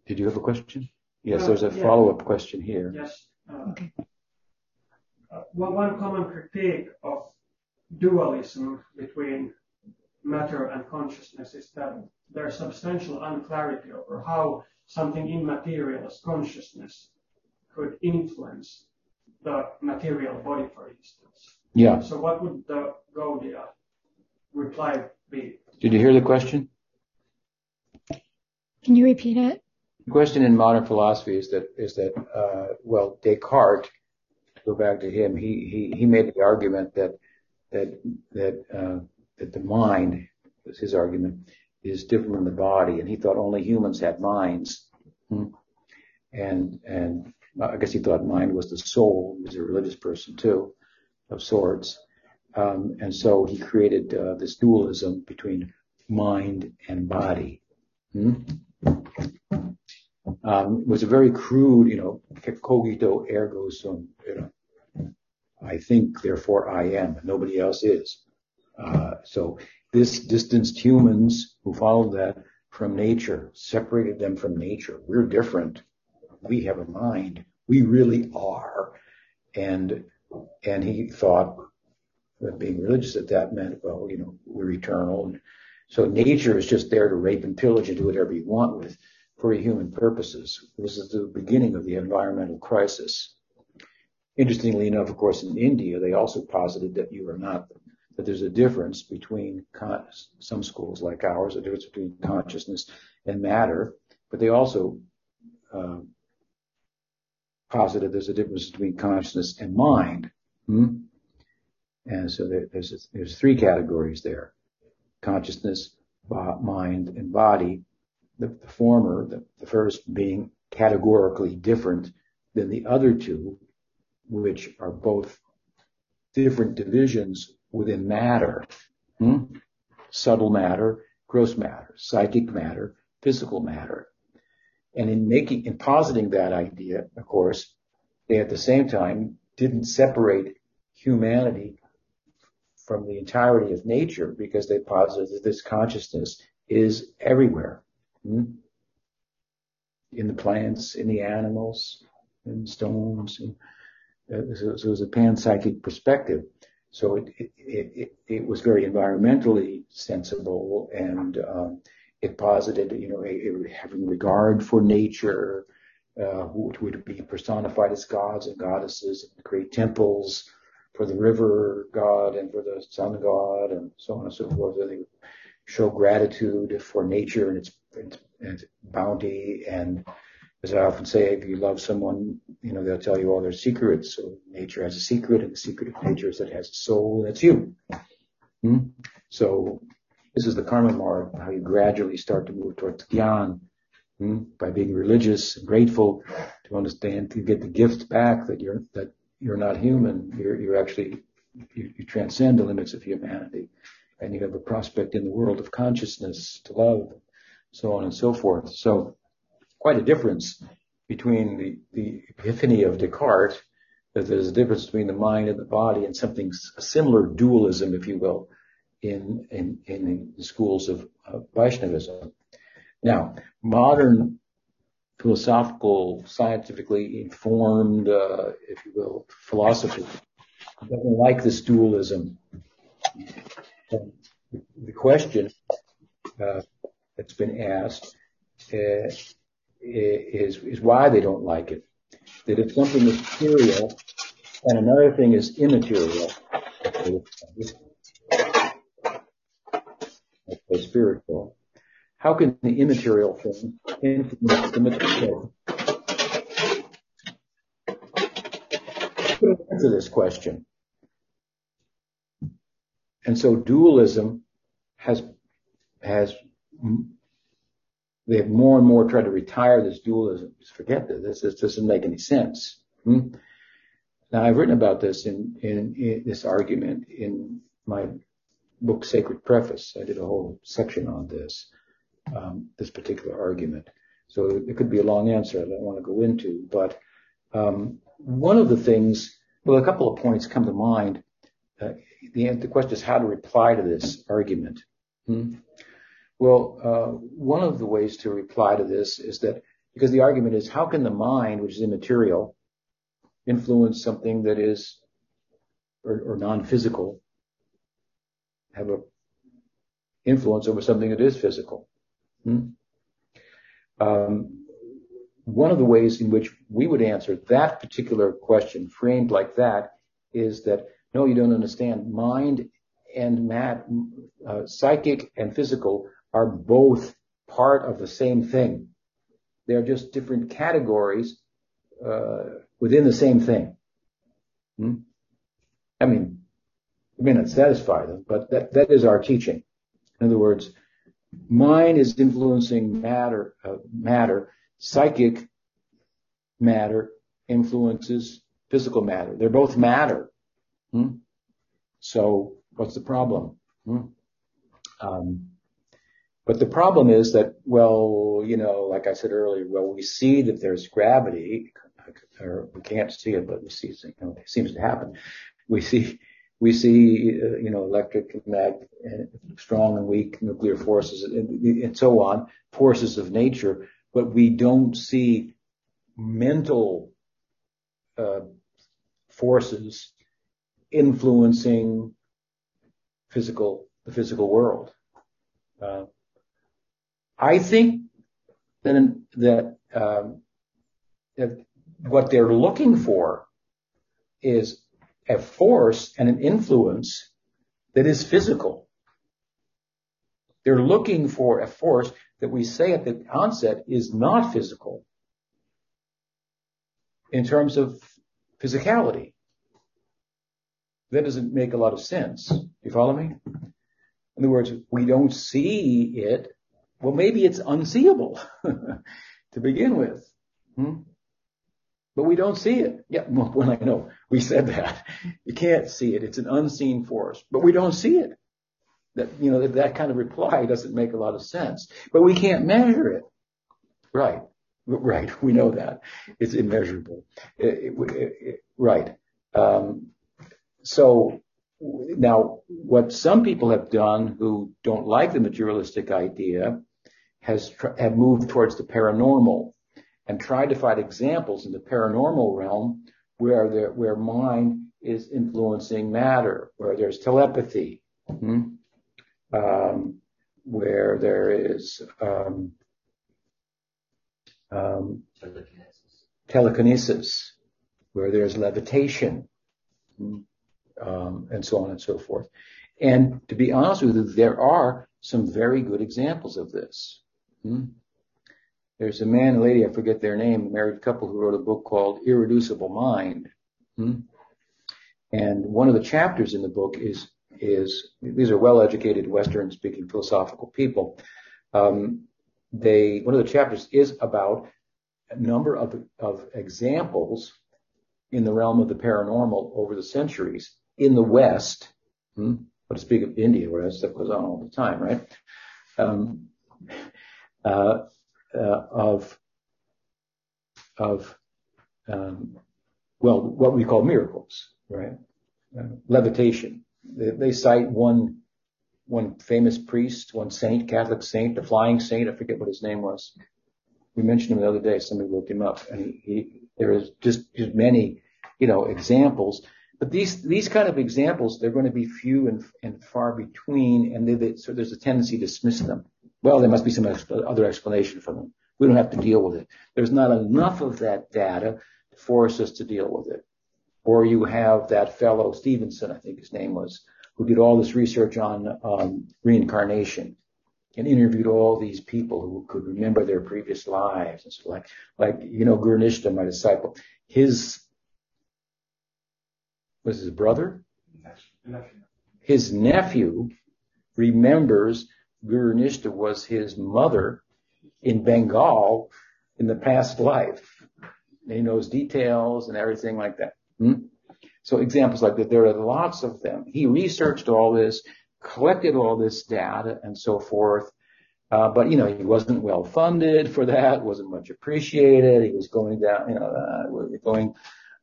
did you have a question? Yes, uh, there's a yeah. follow-up question here. Yes. Uh, okay. Uh, well, one common critique of dualism between matter and consciousness is that there's substantial unclarity over how something immaterial as consciousness could influence the material body, for instance. Yeah. So what would the Gaudiya reply be? Did you hear the question? Can you repeat it? The question in modern philosophy is that is that uh, well Descartes, go back to him, he he he made the argument that that that uh, that the mind was his argument is different from the body, and he thought only humans had minds, hmm? and and I guess he thought mind was the soul. He was a religious person too, of sorts. Um, and so he created uh, this dualism between mind and body. Hmm? Um, was a very crude, you know, cogito ergo sum, you know, I think, therefore I am. Nobody else is. Uh, so this distanced humans who followed that from nature, separated them from nature. We're different. We have a mind. We really are. And, and he thought that being religious that that meant, well, you know, we're eternal. And so nature is just there to rape and pillage and do whatever you want with for human purposes. This is the beginning of the environmental crisis. Interestingly enough, of course, in India, they also posited that you are not, that there's a difference between con- some schools like ours, a difference between consciousness and matter, but they also uh, posited there's a difference between consciousness and mind. Hmm? And so there's, there's three categories there. Consciousness, mind, and body. The, the former, the, the first being categorically different than the other two, which are both different divisions within matter. Hmm? Subtle matter, gross matter, psychic matter, physical matter. And in making, in positing that idea, of course, they at the same time didn't separate humanity from the entirety of nature because they posited that this consciousness is everywhere. Hmm? In the plants, in the animals, in stones, in uh, so, so it was a panpsychic perspective. So it, it, it, it was very environmentally sensible and um, it posited, you know, a, a having regard for nature, uh, which would be personified as gods and goddesses and create temples for the river god and for the sun god and so on and so forth. They would show gratitude for nature and its, its bounty and as I often say, if you love someone, you know, they'll tell you all their secrets. So nature has a secret, and the secret of nature is that it has a soul, that's you. Hmm? So this is the karma marg, how you gradually start to move towards gyan hmm? by being religious and grateful to understand, to get the gift back that you're, that you're not human. You're, you're actually, you, you transcend the limits of humanity and you have a prospect in the world of consciousness to love, so on and so forth. So quite a difference between the, the epiphany of Descartes, that there's a difference between the mind and the body and something, similar dualism, if you will, in, in, in the schools of, of Vaishnavism. Now, modern philosophical, scientifically informed, uh, if you will, philosophy doesn't like this dualism. The question uh, that's been asked uh, is, is why they don't like it. That if something is material and another thing is immaterial, spiritual, how can the immaterial thing influence the material? Answer this question. And so dualism has has they have more and more tried to retire this dualism. Just forget this. This doesn't make any sense. Hmm? Now I've written about this in, in, in, this argument in my book Sacred Preface. I did a whole section on this, um, this particular argument. So it could be a long answer. I don't want to go into, but um, one of the things, well, a couple of points come to mind. Uh, the, the question is how to reply to this argument. Hmm? Well, uh, one of the ways to reply to this is that because the argument is how can the mind, which is immaterial, influence something that is or, or non-physical, have a influence over something that is physical. Hmm? Um, one of the ways in which we would answer that particular question, framed like that, is that no, you don't understand. Mind and mat, uh, psychic and physical are both part of the same thing. They're just different categories uh, within the same thing. Hmm? I mean, it may not satisfy them, but that, that is our teaching. In other words, mind is influencing matter, uh, matter. Psychic matter influences physical matter. They're both matter. Hmm? So what's the problem? Hmm? Um, but the problem is that, well, you know, like I said earlier, well, we see that there's gravity, or we can't see it, but we see it, you know, it seems to happen. we see we see uh, you know electric, mag, strong and weak nuclear forces, and, and so on, forces of nature, but we don't see mental uh, forces influencing physical the physical world. Uh, I think um, that what they're looking for is a force and an influence that is physical. They're looking for a force that we say at the onset is not physical in terms of physicality. That doesn't make a lot of sense. Do you follow me? In other words, we don't see it. Well, maybe it's unseeable to begin with. Hmm? But we don't see it. Yeah, well, I know we said that. You can't see it. It's an unseen force, but we don't see it. That, you know, that, that kind of reply doesn't make a lot of sense, but we can't measure it. Right. Right. We know that. It's immeasurable. It, it, it, right. Um, so now what some people have done who don't like the materialistic idea has moved towards the paranormal and tried to find examples in the paranormal realm where there, where mind is influencing matter, where there's telepathy, hmm? um, where there is um, um, telekinesis. telekinesis. where there's levitation, hmm? um, and so on and so forth. And to be honest with you, there are some very good examples of this. Hmm? There's a man and a lady, I forget their name, a married couple who wrote a book called Irreducible Mind. Hmm? And one of the chapters in the book is, is these are well-educated Western-speaking philosophical people. Um, they, one of the chapters is about a number of, of examples in the realm of the paranormal over the centuries in the West, hmm, but to speak of India, where that stuff goes on all the time, right? Um, of of um, well, what we call miracles, right? Uh, levitation. They, cite one one famous priest, one saint, Catholic saint, the flying saint. I forget what his name was. We mentioned him the other day. Somebody looked him up, and he, he there is just, just many, you know, examples. But these these kind of examples, they're going to be few and, far between, and so there's a tendency to dismiss them well, there must be some other explanation for them. We don't have to deal with it. There's not enough of that data to force us to deal with it. Or you have that fellow Stevenson, I think his name was, who did all this research on um, reincarnation and interviewed all these people who could remember their previous lives and so like, like, you know, Guru my disciple, his, was his brother? His nephew remembers Guru Nishta was his mother in Bengal in the past life. He knows details and everything like that. Hmm? So examples like that, there are lots of them. He researched all this, collected all this data and so forth. Uh, but you know, he wasn't well funded for that, wasn't much appreciated. He was going down, you know, uh, going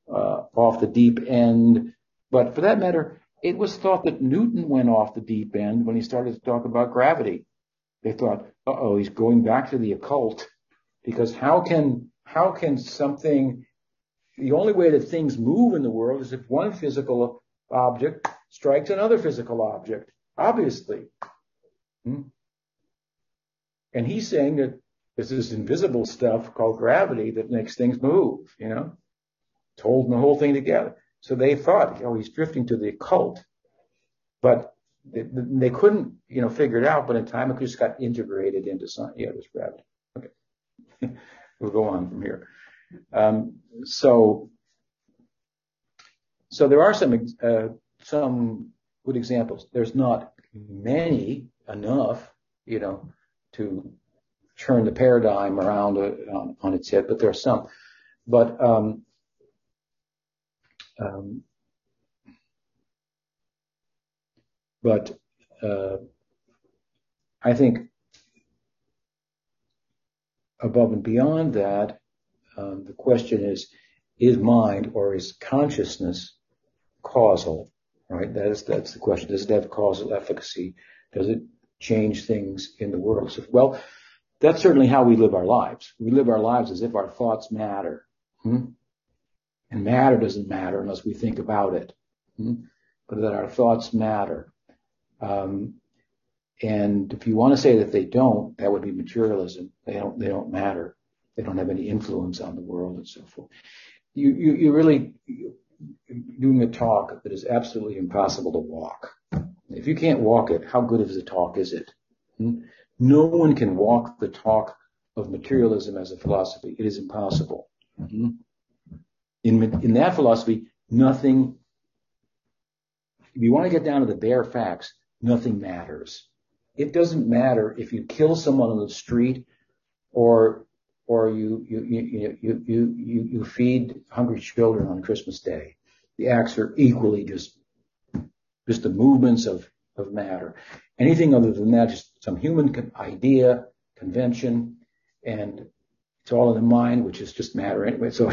uh, off the deep end. But for that matter, it was thought that Newton went off the deep end when he started to talk about gravity. They thought, uh-oh, he's going back to the occult because how can, how can something, the only way that things move in the world is if one physical object strikes another physical object, obviously. Hmm? And he's saying that there's this invisible stuff called gravity that makes things move, you know? It's holding the whole thing together. So they thought, oh, he's drifting to the occult. But they, they couldn't, you know, figure it out. But in time, it just got integrated into science. Yeah, this gravity. Okay. we'll go on from here. Um, so, so there are some, uh, some good examples. There's not many enough, you know, to turn the paradigm around uh, on, on its head, but there are some. But um, but uh, I think above and beyond that, um, the question is, is mind or is consciousness causal, right? That is, that's the question. Does it have causal efficacy? Does it change things in the world? So, well, that's certainly how we live our lives. We live our lives as if our thoughts matter. Hmm? And matter doesn't matter unless we think about it. Hmm? But that our thoughts matter. Um, and if you want to say that they don't, that would be materialism. They don't, they don't matter. They don't have any influence on the world and so forth. You, you, you really doing a talk that is absolutely impossible to walk. If you can't walk it, how good of a talk is it? Hmm? No one can walk the talk of materialism as a philosophy. It is impossible. Hmm? In, in that philosophy, nothing, if you want to get down to the bare facts, nothing matters. It doesn't matter if you kill someone on the street or or you you you you you you, you feed hungry children on Christmas Day. The acts are equally just just the movements of of matter. Anything other than that, just some human idea, convention, and it's all in the mind, which is just matter anyway. So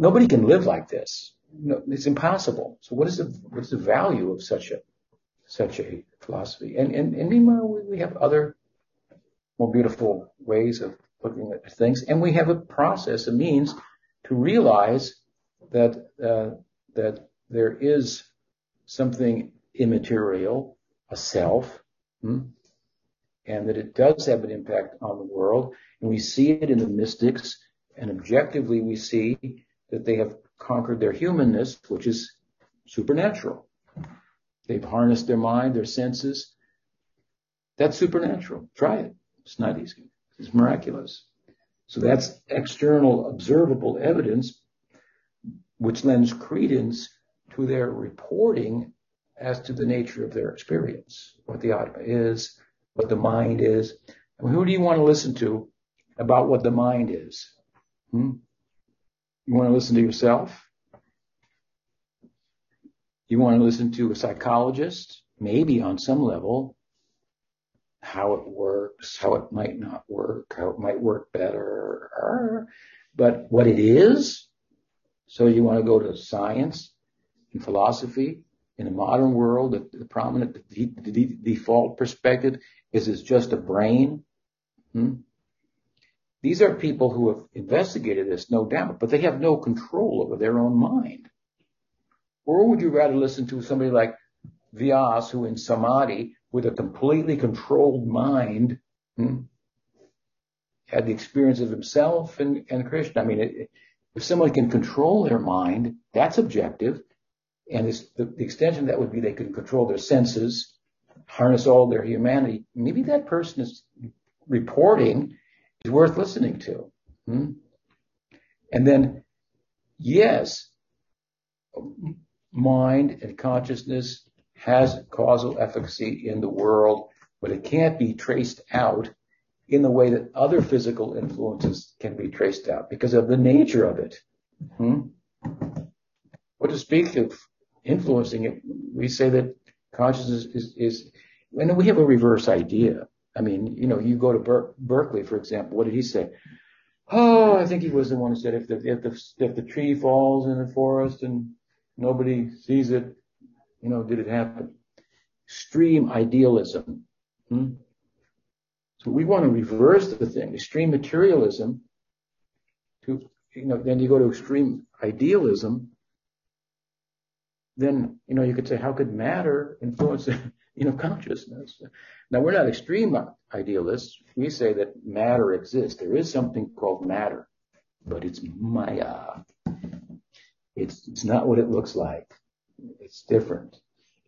nobody can live like this. No, it's impossible. So what is the what's the value of such a such a philosophy? And and, and meanwhile, we we have other more beautiful ways of looking at things, and we have a process, a means to realize that uh, that there is something immaterial, a self, hmm, and that it does have an impact on the world, and we see it in the mystics, and objectively we see that they have conquered their humanness, which is supernatural. They've harnessed their mind, their senses. That's supernatural. Try it. It's not easy It's miraculous. So that's external observable evidence which lends credence to their reporting as to the nature of their experience, what the Atma is, what the mind is. And who do you want to listen to about what the mind is? Hmm? You want to listen to yourself? You want to listen to a psychologist? Maybe on some level how it works, how it might not work, how it might work better, but what it is. So you want to go to science and philosophy in a modern world, the, the prominent the, the default perspective is it's just a brain. Hmm? These are people who have investigated this, no doubt, but they have no control over their own mind. Or would you rather listen to somebody like Vyas, who in Samadhi with a completely controlled mind, hmm, had the experience of himself and, and Krishna. I mean, it, if someone can control their mind, that's objective. And the, the extension of that would be they can control their senses, harness all their humanity. Maybe that person is reporting is worth listening to. Hmm? And then, yes, mind and consciousness has causal efficacy in the world, but it can't be traced out in the way that other physical influences can be traced out because of the nature of it. Hmm? What to speak of influencing it, we say that consciousness is, is, and we have a reverse idea. I mean, you know, you go to Ber- Berkeley, for example, what did he say? Oh, I think he was the one who said if the, if the, if the tree falls in the forest and nobody sees it, you know, did it happen? Extreme idealism. Hmm? So we want to reverse the thing, extreme materialism to, you know, then you go to extreme idealism. Then, you know, you could say, how could matter influence, you know, consciousness? Now we're not extreme idealists. We say that matter exists. There is something called matter, but it's Maya. It's, it's not what it looks like. It's different.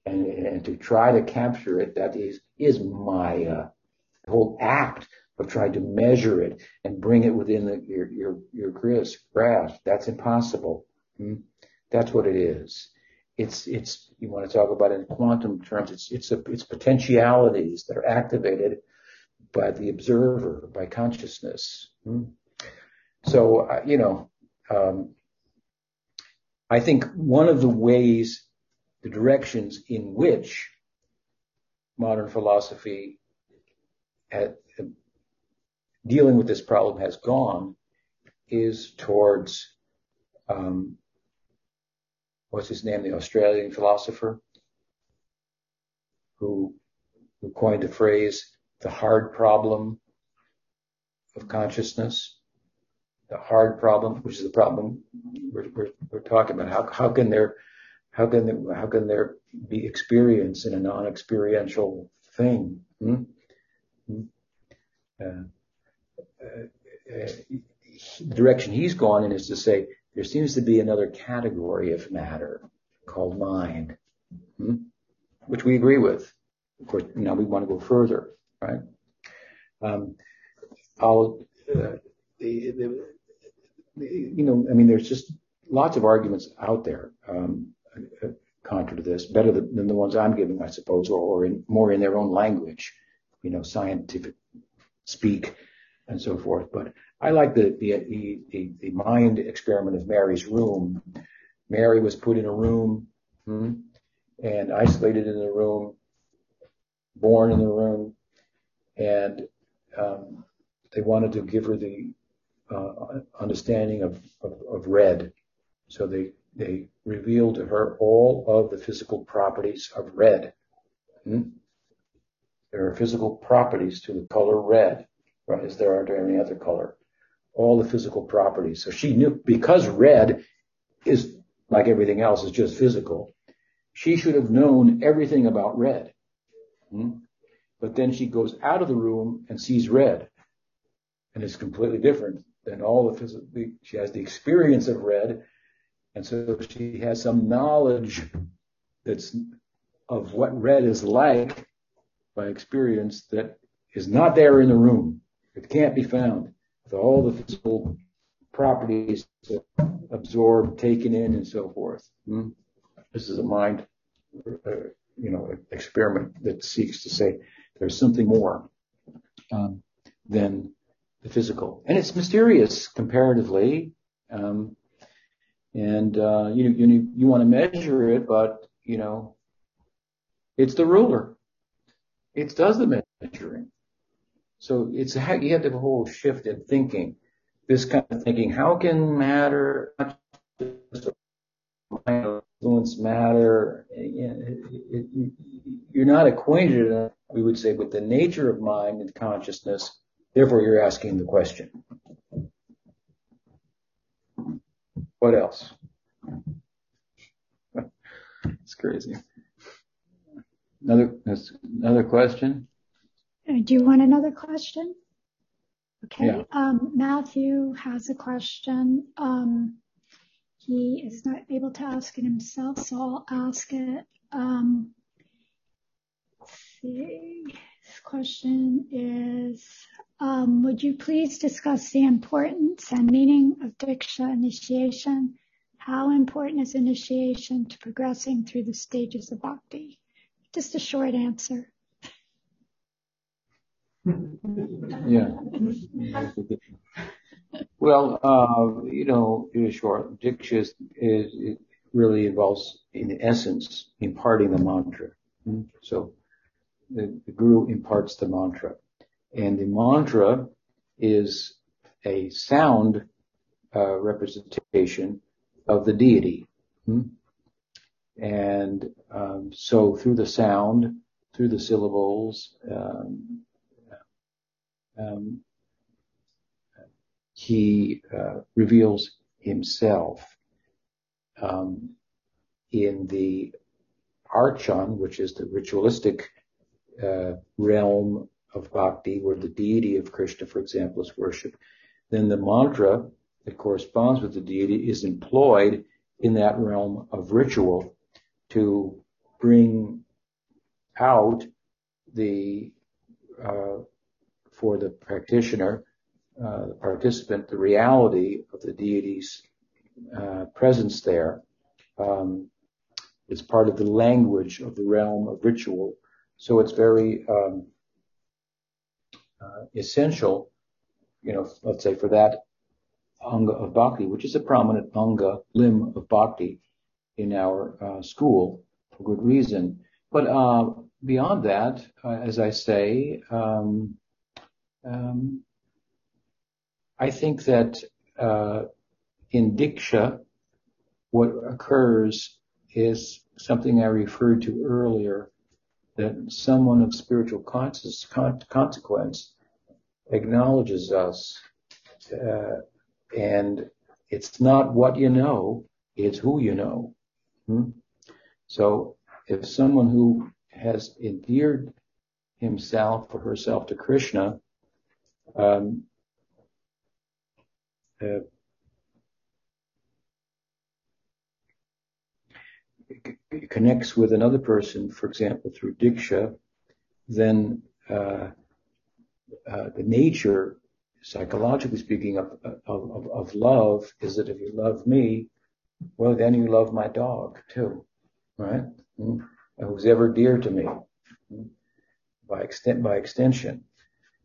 And, and to try to capture it, that is, is my uh, whole act of trying to measure it and bring it within the, your, your, your grasp, grasp. That's impossible. Hmm? That's what it is. It's, it's, you want to talk about in quantum terms, it's, it's, a, it's potentialities that are activated by the observer, by consciousness. Hmm? So, uh, you know, um, I think one of the ways, the directions in which modern philosophy at, dealing with this problem has gone is towards um, what's his name, the Australian philosopher, who, who coined the phrase, the hard problem of consciousness, the hard problem, which is the problem we're, we're, we're talking about. How, how can there, how can there, how can there be experience in a non-experiential thing? Hmm? Hmm? Uh, uh, uh, the direction he's gone in is to say there seems to be another category of matter called mind, hmm? which we agree with. Of course, now we want to go further, right? Um, I'll, uh, the, the, you know, I mean, there's just lots of arguments out there um, counter to this, better than, than, the ones I'm giving, I suppose, or, or in, more in their own language, you know, scientific speak and so forth. But I like the, the, the, the mind experiment of Mary's room. Mary was put in a room hmm, and isolated in the room, born in the room, and um, they wanted to give her the uh, understanding of, of, of red. So they, they revealed to her all of the physical properties of red. Hmm? There are physical properties to the color red, right, as there are to any other color. All the physical properties. So she knew, because red is, like everything else, is just physical, she should have known everything about red. Hmm? But then she goes out of the room and sees red. And it's completely different than all the physical, she has the experience of red. And so she has some knowledge that's of what red is like by experience that is not there in the room. It can't be found. With all the physical properties absorbed, taken in, and so forth. Hmm? This is a mind, uh, you know, experiment that seeks to say there's something more um, than the physical, and it's mysterious comparatively. Um, and uh, you you you want to measure it, but you know, it's the ruler. It does the measuring. So it's how you have to have a whole shift in thinking. This kind of thinking, how can matter, influence matter? You're not acquainted, we would say, with the nature of mind and consciousness. Therefore, you're asking the question. What else? it's crazy. Another another question. Do you want another question? Okay. Yeah. Um, Matthew has a question. Um, he is not able to ask it himself, so I'll ask it. Um, see. This question is, um, would you please discuss the importance and meaning of Diksha initiation? How important is initiation to progressing through the stages of bhakti? Just a short answer. Yeah. Well, uh, you know, short, Diksha is, is, it really involves, in essence, imparting the mantra. So the, the guru imparts the mantra. And the mantra is a sound uh, representation of the deity. And um, so through the sound, through the syllables, um, he uh, reveals himself um, in the archan, which is the ritualistic uh, realm of bhakti, where the deity of Krishna, for example, is worshipped, then the mantra that corresponds with the deity is employed in that realm of ritual to bring out the uh, for the practitioner, uh, the participant, the reality of the deity's uh, presence there. Um, it's part of the language of the realm of ritual so it's very um, uh, essential, you know, let's say for that anga of bhakti, which is a prominent anga limb of bhakti in our uh, school for good reason. But uh, beyond that, uh, as I say, um, um, I think that uh, in diksha, what occurs is something I referred to earlier, that someone of spiritual consequence acknowledges us, uh, and it's not what you know, it's who you know. Hmm? So if someone who has endeared himself or herself to Krishna connects with another person, for example, through diksha, then uh, uh, the nature, psychologically speaking, of, love is that if you love me, well, then you love my dog too, right? Mm-hmm. Who's ever dear to me, mm-hmm. by extent, by extension.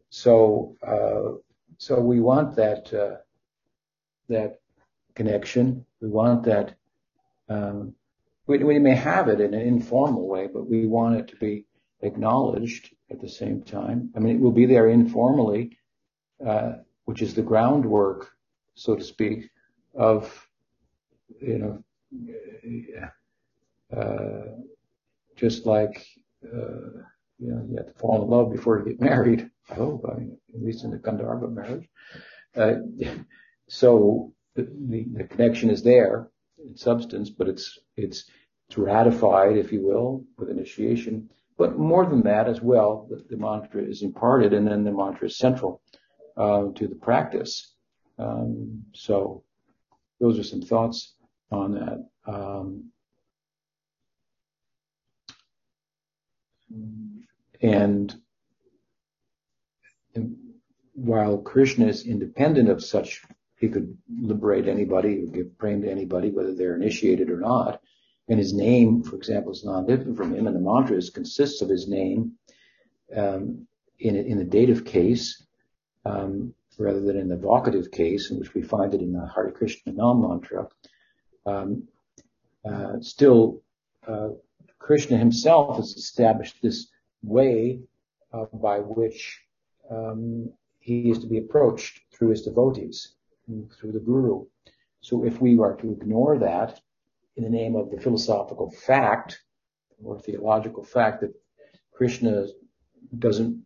So, uh, so we want that uh, that connection. We want that. Um, we, may have it in an informal way, but we want it to be acknowledged at the same time. I mean, it will be there informally, uh, which is the groundwork, so to speak, of you know, uh, just like uh, you know, you have to fall in love before you get married. I hope, I mean, at least in the Gandharva marriage. Uh, so the, the, the connection is there in substance, but it's it's it's ratified, if you will, with initiation. But more than that as well, the, the mantra is imparted, and then the mantra is central uh, to the practice. Um, so those are some thoughts on that. Um, and, while Krishna is independent of such, he could liberate anybody or give prema to anybody, whether they're initiated or not. And his name, for example, is not different from him, and the mantras consists of his name um, in, in the dative case um, rather than in the vocative case, in which we find it in the Hare Krishna Nam mantra. Um, uh, still, uh, Krishna himself has established this way uh, by which um, he is to be approached through his devotees, through the guru. So if we are to ignore that in the name of the philosophical fact or theological fact that Krishna doesn't,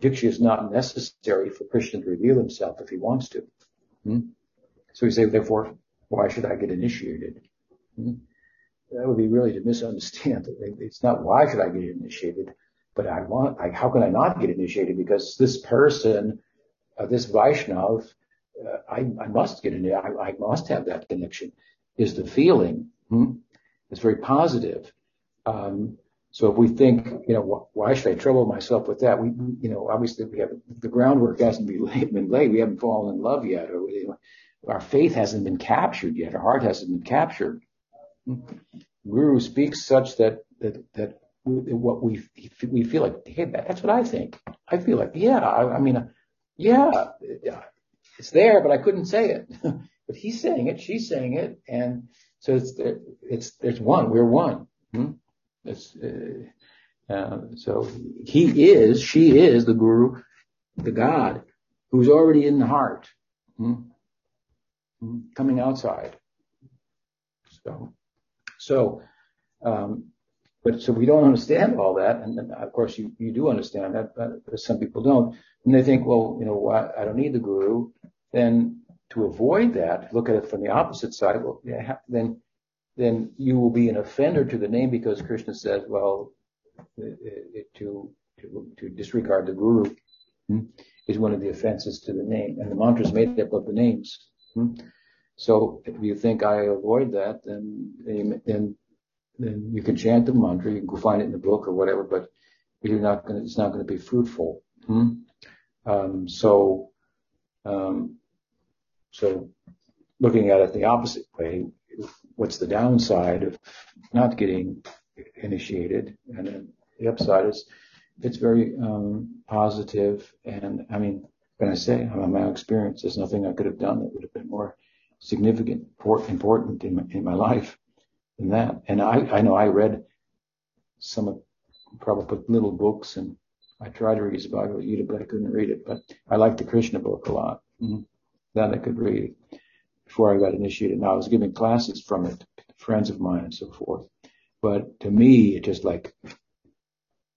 Diksha is not necessary for Krishna to reveal himself if he wants to. Hmm? So we say, therefore, why should I get initiated? Hmm? That would be really to misunderstand. It's not why should I get initiated, but I want, I, how can I not get initiated? Because this person, uh, this Vaishnav, uh, I, I must get in I, I must have that connection is the feeling. Hmm? It's very positive. Um, so if we think, you know, why should I trouble myself with that? We, you know, obviously we have the groundwork hasn't been laid. We haven't fallen in love yet, or you know, our faith hasn't been captured yet. Our heart hasn't been captured. Guru speaks such that that that what we we feel like, hey, that's what I think. I feel like, yeah, I, I mean, yeah, it's there, but I couldn't say it. but he's saying it, she's saying it, and so it's it's there's one. We're one. Hmm? It's, uh, uh, so he is, she is the guru, the God, who's already in the heart, hmm? Hmm? coming outside. So, so, um, but so we don't understand all that, and, of course you, you do understand that, but some people don't, and they think, well, you know, why, I don't need the guru. Then to avoid that, look at it from the opposite side. Well, yeah, then then you will be an offender to the name because Krishna says, well, to to to disregard the guru hmm, is one of the offenses to the name, and the mantra is made up of the names. So if you think I avoid that, then then then you can chant the mantra, you can go find it in the book or whatever, but you're not going it's not going to be fruitful. Hmm? Um, so um, so looking at it the opposite way, what's the downside of not getting initiated? And then the upside is it's very um, positive. And I mean, when I say I'm my experience, there's nothing I could have done that would have been more significant, important in my, in my life than that. And I, I know I read some of probably little books and I tried to read his Bhagavad Gita, but I couldn't read it. But I like the Krishna book a lot. Mm-hmm that I could read before I got initiated. Now I was giving classes from it to friends of mine and so forth. But to me, it just like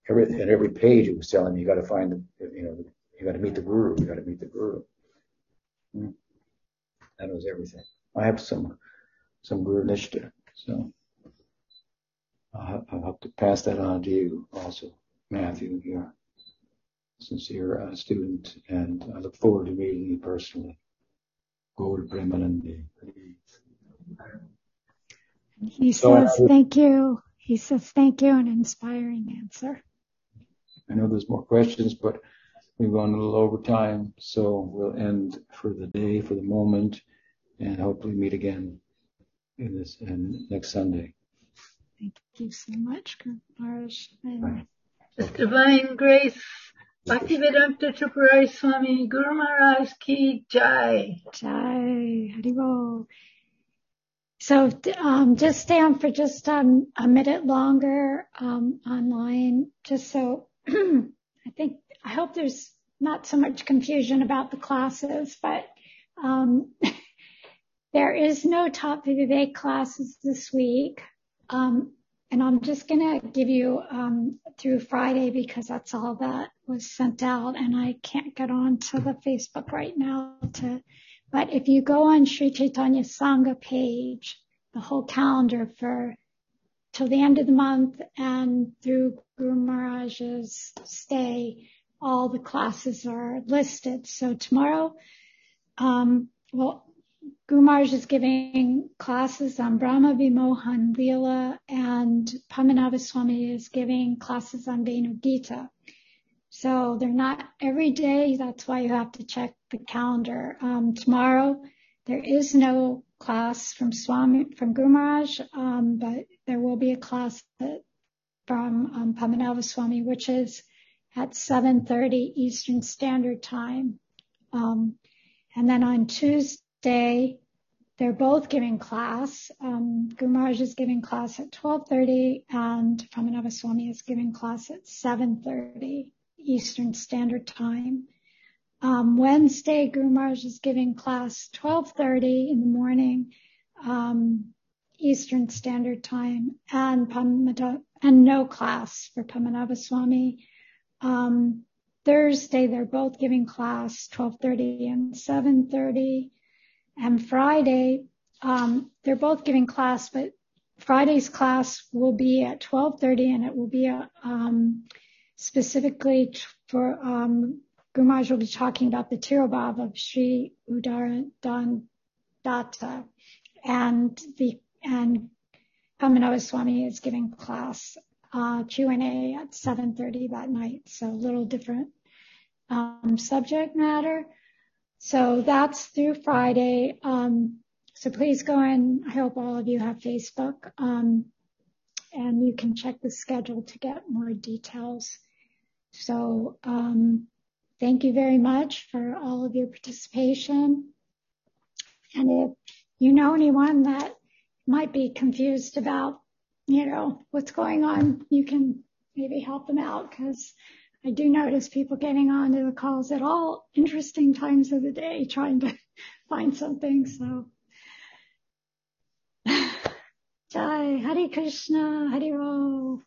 every at every page it was telling me you got to find you know you got to meet the guru, you got to meet the guru. Hmm. That was everything. I have some some guru nishta, so I'll, I'll have to pass that on to you also, Matthew. You're sincere uh, student, and I look forward to meeting you personally. Gaur Premanandi. He says, thank you. He says, thank you, an inspiring answer. I know there's more questions, but we've gone a little over time, so we'll end for the day, for the moment, and hopefully meet again in this and next Sunday. Thank you so much, Maharaj. Divine Grace, Bhaktivedanta Tripurari Swami, Guru Maharaj Ki Jai. Jai, Haribol. So um, just stay on for just um, a minute longer um, online, just so I think, I hope there's not so much confusion about the classes, but um, there is no top Vivek classes this week. Um, and I'm just going to give you um, through Friday because that's all that was sent out and I can't get on to the Facebook right now to, but if you go on Sri Chaitanya Sangha page, the whole calendar for till the end of the month and through Guru Maharaj's stay, all the classes are listed. So tomorrow, um, well, Guru Maharaj is giving classes on Brahma Vimohan Leela and Padmanabha Swami is giving classes on Venu Gita. So they're not every day. That's why you have to check the calendar. Um, tomorrow there is no class from Swami, from Guru Maharaj, um, but there will be a class that, from um, Padmanabha Swami, which is at 7.30 Eastern Standard Time. Um, and then on Tuesday, they're both giving class. Um, is giving class at 12.30 and Padmanabha Swami is giving class at 7.30 Eastern Standard Time. Um, Wednesday, Guru Maharaj is giving class 12:30 in the morning, um, Eastern Standard Time, and and no class for Padmanabha Swami. Um, Thursday, they're both giving class 12:30 and 7:30, and Friday, um, they're both giving class, but Friday's class will be at 12:30, and it will be a, um, specifically for um, Guru will be talking about the Tirobhav of Sri Uddharan Datta and the, and Padmanabha Swami is giving class, uh, Q&A at 7.30 that night. So a little different, um, subject matter. So that's through Friday. Um, so please go in. I hope all of you have Facebook. Um, and you can check the schedule to get more details. So, um, Thank you very much for all of your participation. And if you know anyone that might be confused about, you know, what's going on, you can maybe help them out because I do notice people getting onto the calls at all interesting times of the day trying to find something. So, Jai, Hare Krishna, Hare Rao.